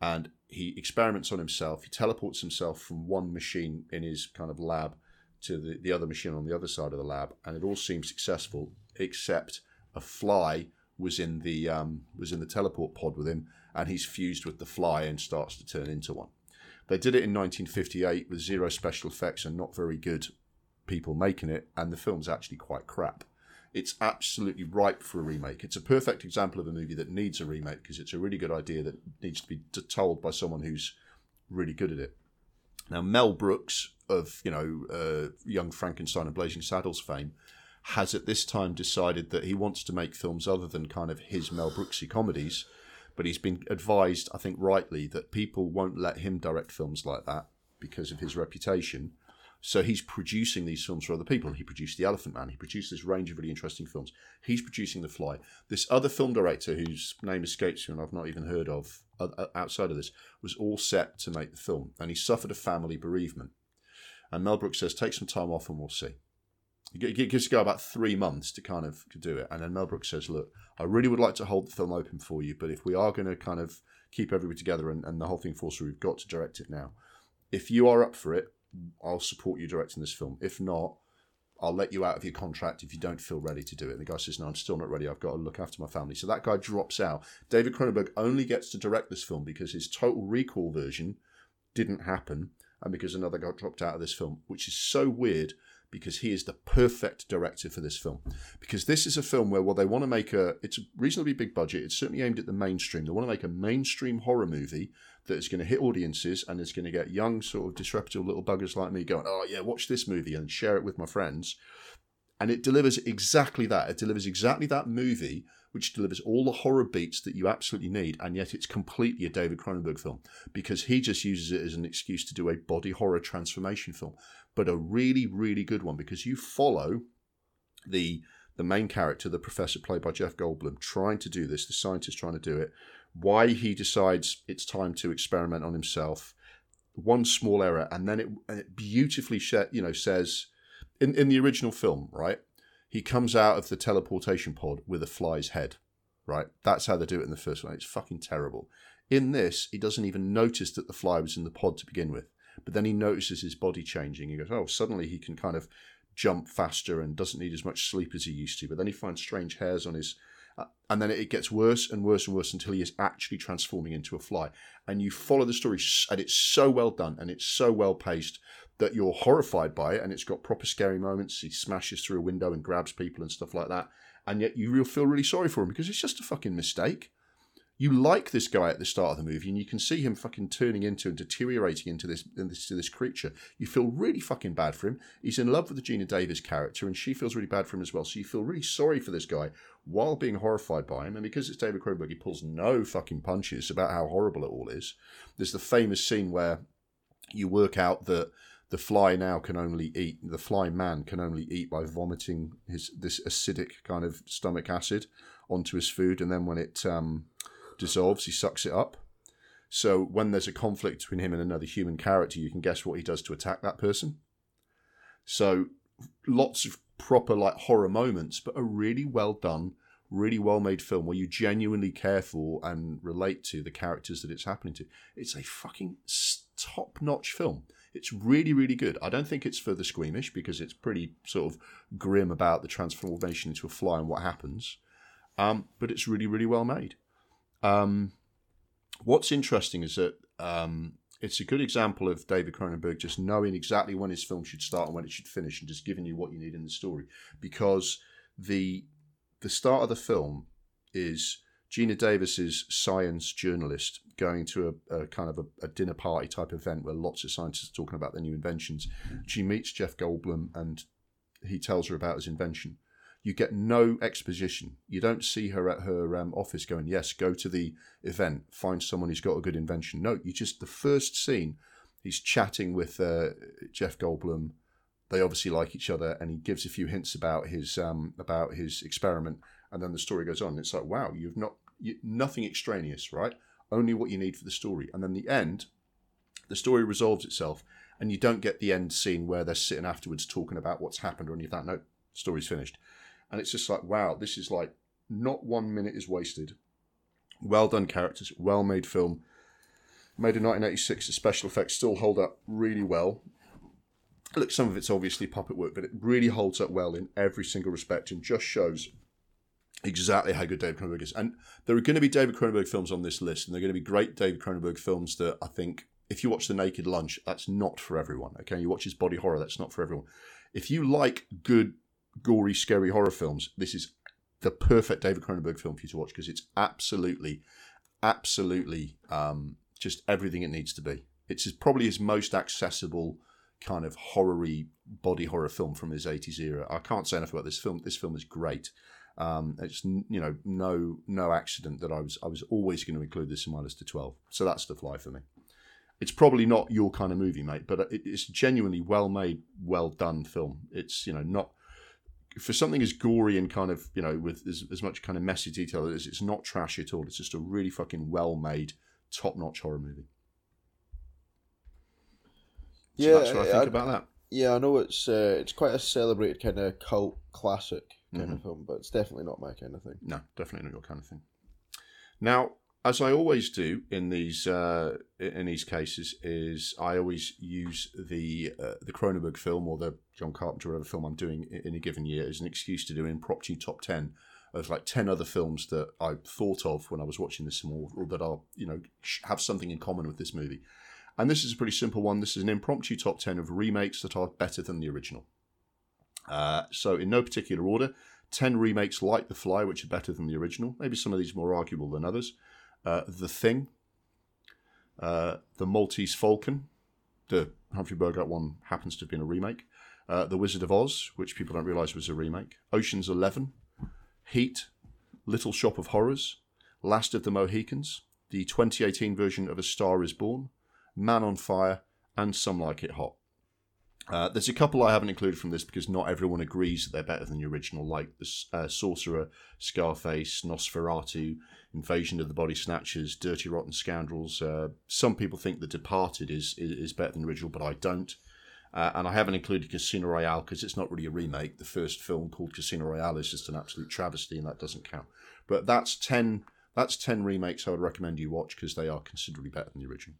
And he experiments on himself. He teleports himself from one machine in his kind of lab to the, the other machine on the other side of the lab. And it all seems successful, except a fly was in the um, was in the teleport pod with him, and he's fused with the fly and starts to turn into one. They did it in 1958 with zero special effects and not very good people making it, and the film's actually quite crap. It's absolutely ripe for a remake. It's a perfect example of a movie that needs a remake because it's a really good idea that needs to be told by someone who's really good at it. Now, Mel Brooks of you know uh, Young Frankenstein and Blazing Saddles fame has at this time decided that he wants to make films other than kind of his Mel Brooksy comedies but he's been advised, I think rightly, that people won't let him direct films like that because of his reputation. So he's producing these films for other people. He produced The Elephant Man. He produced this range of really interesting films. He's producing The Fly. This other film director, whose name escapes me and I've not even heard of outside of this, was all set to make the film, and he suffered a family bereavement. And Mel Brooks says, "Take some time off, and we'll see." It gives go about three months to kind of do it, and then Mel Brooks says, "Look, I really would like to hold the film open for you, but if we are going to kind of keep everybody together and, and the whole thing falls through, we've got to direct it now. If you are up for it, I'll support you directing this film. If not, I'll let you out of your contract if you don't feel ready to do it. And the guy says, No, I'm still not ready. I've got to look after my family. So that guy drops out. David Cronenberg only gets to direct this film because his total recall version didn't happen and because another guy dropped out of this film, which is so weird because he is the perfect director for this film. Because this is a film where, well, they want to make a, it's a reasonably big budget. It's certainly aimed at the mainstream. They want to make a mainstream horror movie that is going to hit audiences and is going to get young, sort of disreputable little buggers like me going, oh, yeah, watch this movie and share it with my friends. And it delivers exactly that. It delivers exactly that movie which delivers all the horror beats that you absolutely need, and yet it's completely a David Cronenberg film because he just uses it as an excuse to do a body horror transformation film, but a really, really good one because you follow the the main character, the professor played by Jeff Goldblum, trying to do this, the scientist trying to do it, why he decides it's time to experiment on himself, one small error, and then it, it beautifully, you know, says in in the original film, right? he comes out of the teleportation pod with a fly's head. right? That's how they do it in the first one. It's fucking terrible. In this, he doesn't even notice that the fly was in the pod to begin with. But then he notices his body changing. He goes, oh, suddenly he can kind of jump faster and doesn't need as much sleep as he used to. But then he finds strange hairs on his. Uh, and then it gets worse and worse and worse until he is actually transforming into a fly. And you follow the story, and it's so well done and it's so well paced that you're horrified by it. And it's got proper scary moments. He smashes through a window and grabs people and stuff like that. And yet you feel really sorry for him because it's just a fucking mistake you like this guy at the start of the movie, and you can see him fucking turning into and deteriorating into this, into this creature. You feel really fucking bad for him. He's in love with the Geena Davis character, and she feels really bad for him as well. So you feel really sorry for this guy while being horrified by him. And because it's David Cronenberg, he pulls no fucking punches about how horrible it all is. There's the famous scene where you work out that the fly now can only eat the fly man can only eat by vomiting his this acidic kind of stomach acid onto his food, and then when it um, dissolves, he sucks it up. So when there's a conflict between him and another human character, you can guess what he does to attack that person. So lots of proper like horror moments, but a really well done, really well made film where you genuinely care for and relate to the characters that it's happening to. It's a fucking top notch film. It's really, really good. I don't think it's for the squeamish because it's pretty sort of grim about the transformation into a fly and what happens. Um, but it's really, really well made. Um, what's interesting is that um, it's a good example of David Cronenberg just knowing exactly when his film should start and when it should finish, and just giving you what you need in the story. Because the the start of the film is Geena Davis's science journalist going to a, a kind of a, a, dinner party type event where lots of scientists are talking about their new inventions. She meets Jeff Goldblum and he tells her about his invention you get no exposition. You don't see her at her um, office going, "Yes, go to the event, find someone who's got a good invention." No, you just the first scene, he's chatting with uh, Jeff Goldblum. They obviously like each other, and he gives a few hints about his um, about his experiment, and then the story goes on. It's like, wow, you've not you, nothing extraneous, right? Only what you need for the story, and then the end, the story resolves itself, and you don't get the end scene where they're sitting afterwards talking about what's happened or any of that. No, story's finished and it's just like wow, this is like not one minute is wasted. Well done characters, well made film. Made in 1986, the special effects still hold up really well. Look, some of it's obviously puppet work, but it really holds up well in every single respect and just shows exactly how good David Cronenberg is. And there are going to be David Cronenberg films on this list, and they're going to be great David Cronenberg films that I think if you watch The Naked Lunch, that's not for everyone. Okay, you watch his body horror, that's not for everyone. If you like good gory, scary horror films, this is the perfect David Cronenberg film for you to watch because it's absolutely, absolutely um, just everything it needs to be. It's probably his most accessible kind of horror body horror film from his 80s era. I can't say enough about this film. This film is great. Um, it's you know no no accident that I was I was always going to include this in my list of 12. So that's the fly for me. It's probably not your kind of movie, mate, but it's genuinely well made, well done film. It's you know not for something as gory and kind of you know with as, as much kind of messy detail as it's not trash at all. It's just a really fucking well made, top notch horror movie. So yeah, that's what I think I, about that. Yeah, I know it's uh, it's quite a celebrated kind of cult classic kind mm-hmm. of film, but it's definitely not my kind of thing. No, definitely not your kind of thing. Now, as I always do in these uh, in these cases, is I always use the uh, the Cronenberg film or the John Carpenter whatever film I'm doing in a given year as an excuse to do an impromptu top ten of like ten other films that I thought of when I was watching this, or, or that are you know have something in common with this movie. And this is a pretty simple one. This is an impromptu top ten of remakes that are better than the original. Uh, so in no particular order, ten remakes like The Fly, which are better than the original. Maybe some of these more arguable than others uh, The Thing, uh, The Maltese Falcon. The Humphrey Bogart one happens to have been a remake. Uh, the Wizard of Oz, which people don't realise was a remake. Ocean's Eleven, Heat, Little Shop of Horrors, Last of the Mohicans, the 2018 version of A Star Is Born, Man on Fire, and Some Like It Hot. Uh, there's a couple I haven't included from this because not everyone agrees that they're better than the original, like the uh, Sorcerer, Scarface, Nosferatu, Invasion of the Body Snatchers, Dirty Rotten Scoundrels. Uh, some people think The Departed is, is, is better than the original, but I don't. Uh, and I haven't included Casino Royale because it's not really a remake. The first film called Casino Royale is just an absolute travesty, and that doesn't count. But that's ten. That's ten remakes I would recommend you watch because they are considerably better than the original.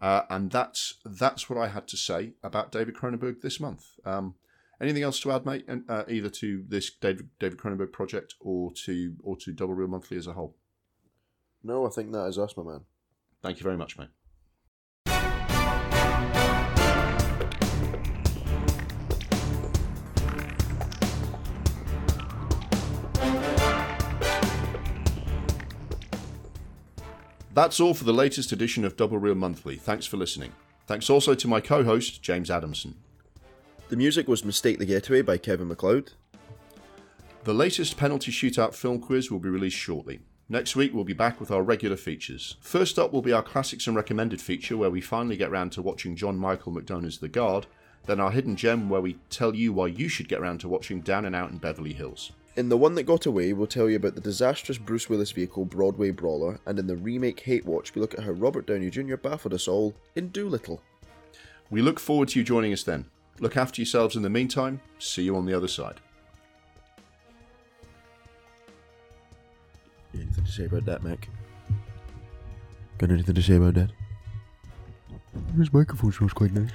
Uh, and that's that's what I had to say about David Cronenberg this month. Um, anything else to add, mate? And, uh, either to this David David Cronenberg project or to or to Double Reel Monthly as a whole. No, I think that is us, my man. Thank you very much, mate. That's all for the latest edition of Double Reel Monthly. Thanks for listening. Thanks also to my co host, James Adamson. The music was Mistake the Getaway by Kevin MacLeod. The latest penalty shootout film quiz will be released shortly. Next week, we'll be back with our regular features. First up will be our Classics and Recommended feature, where we finally get round to watching John Michael McDonagh's The Guard, then our Hidden Gem, where we tell you why you should get round to watching Down and Out in Beverly Hills. In The One That Got Away, we'll tell you about the disastrous Bruce Willis vehicle Broadway Brawler, and in the remake Hate Watch, we look at how Robert Downey Jr. baffled us all in Dolittle. We look forward to you joining us then. Look after yourselves in the meantime. See you on the other side. Anything to say about that, Mac? Got anything to say about that? This microphone smells quite nice.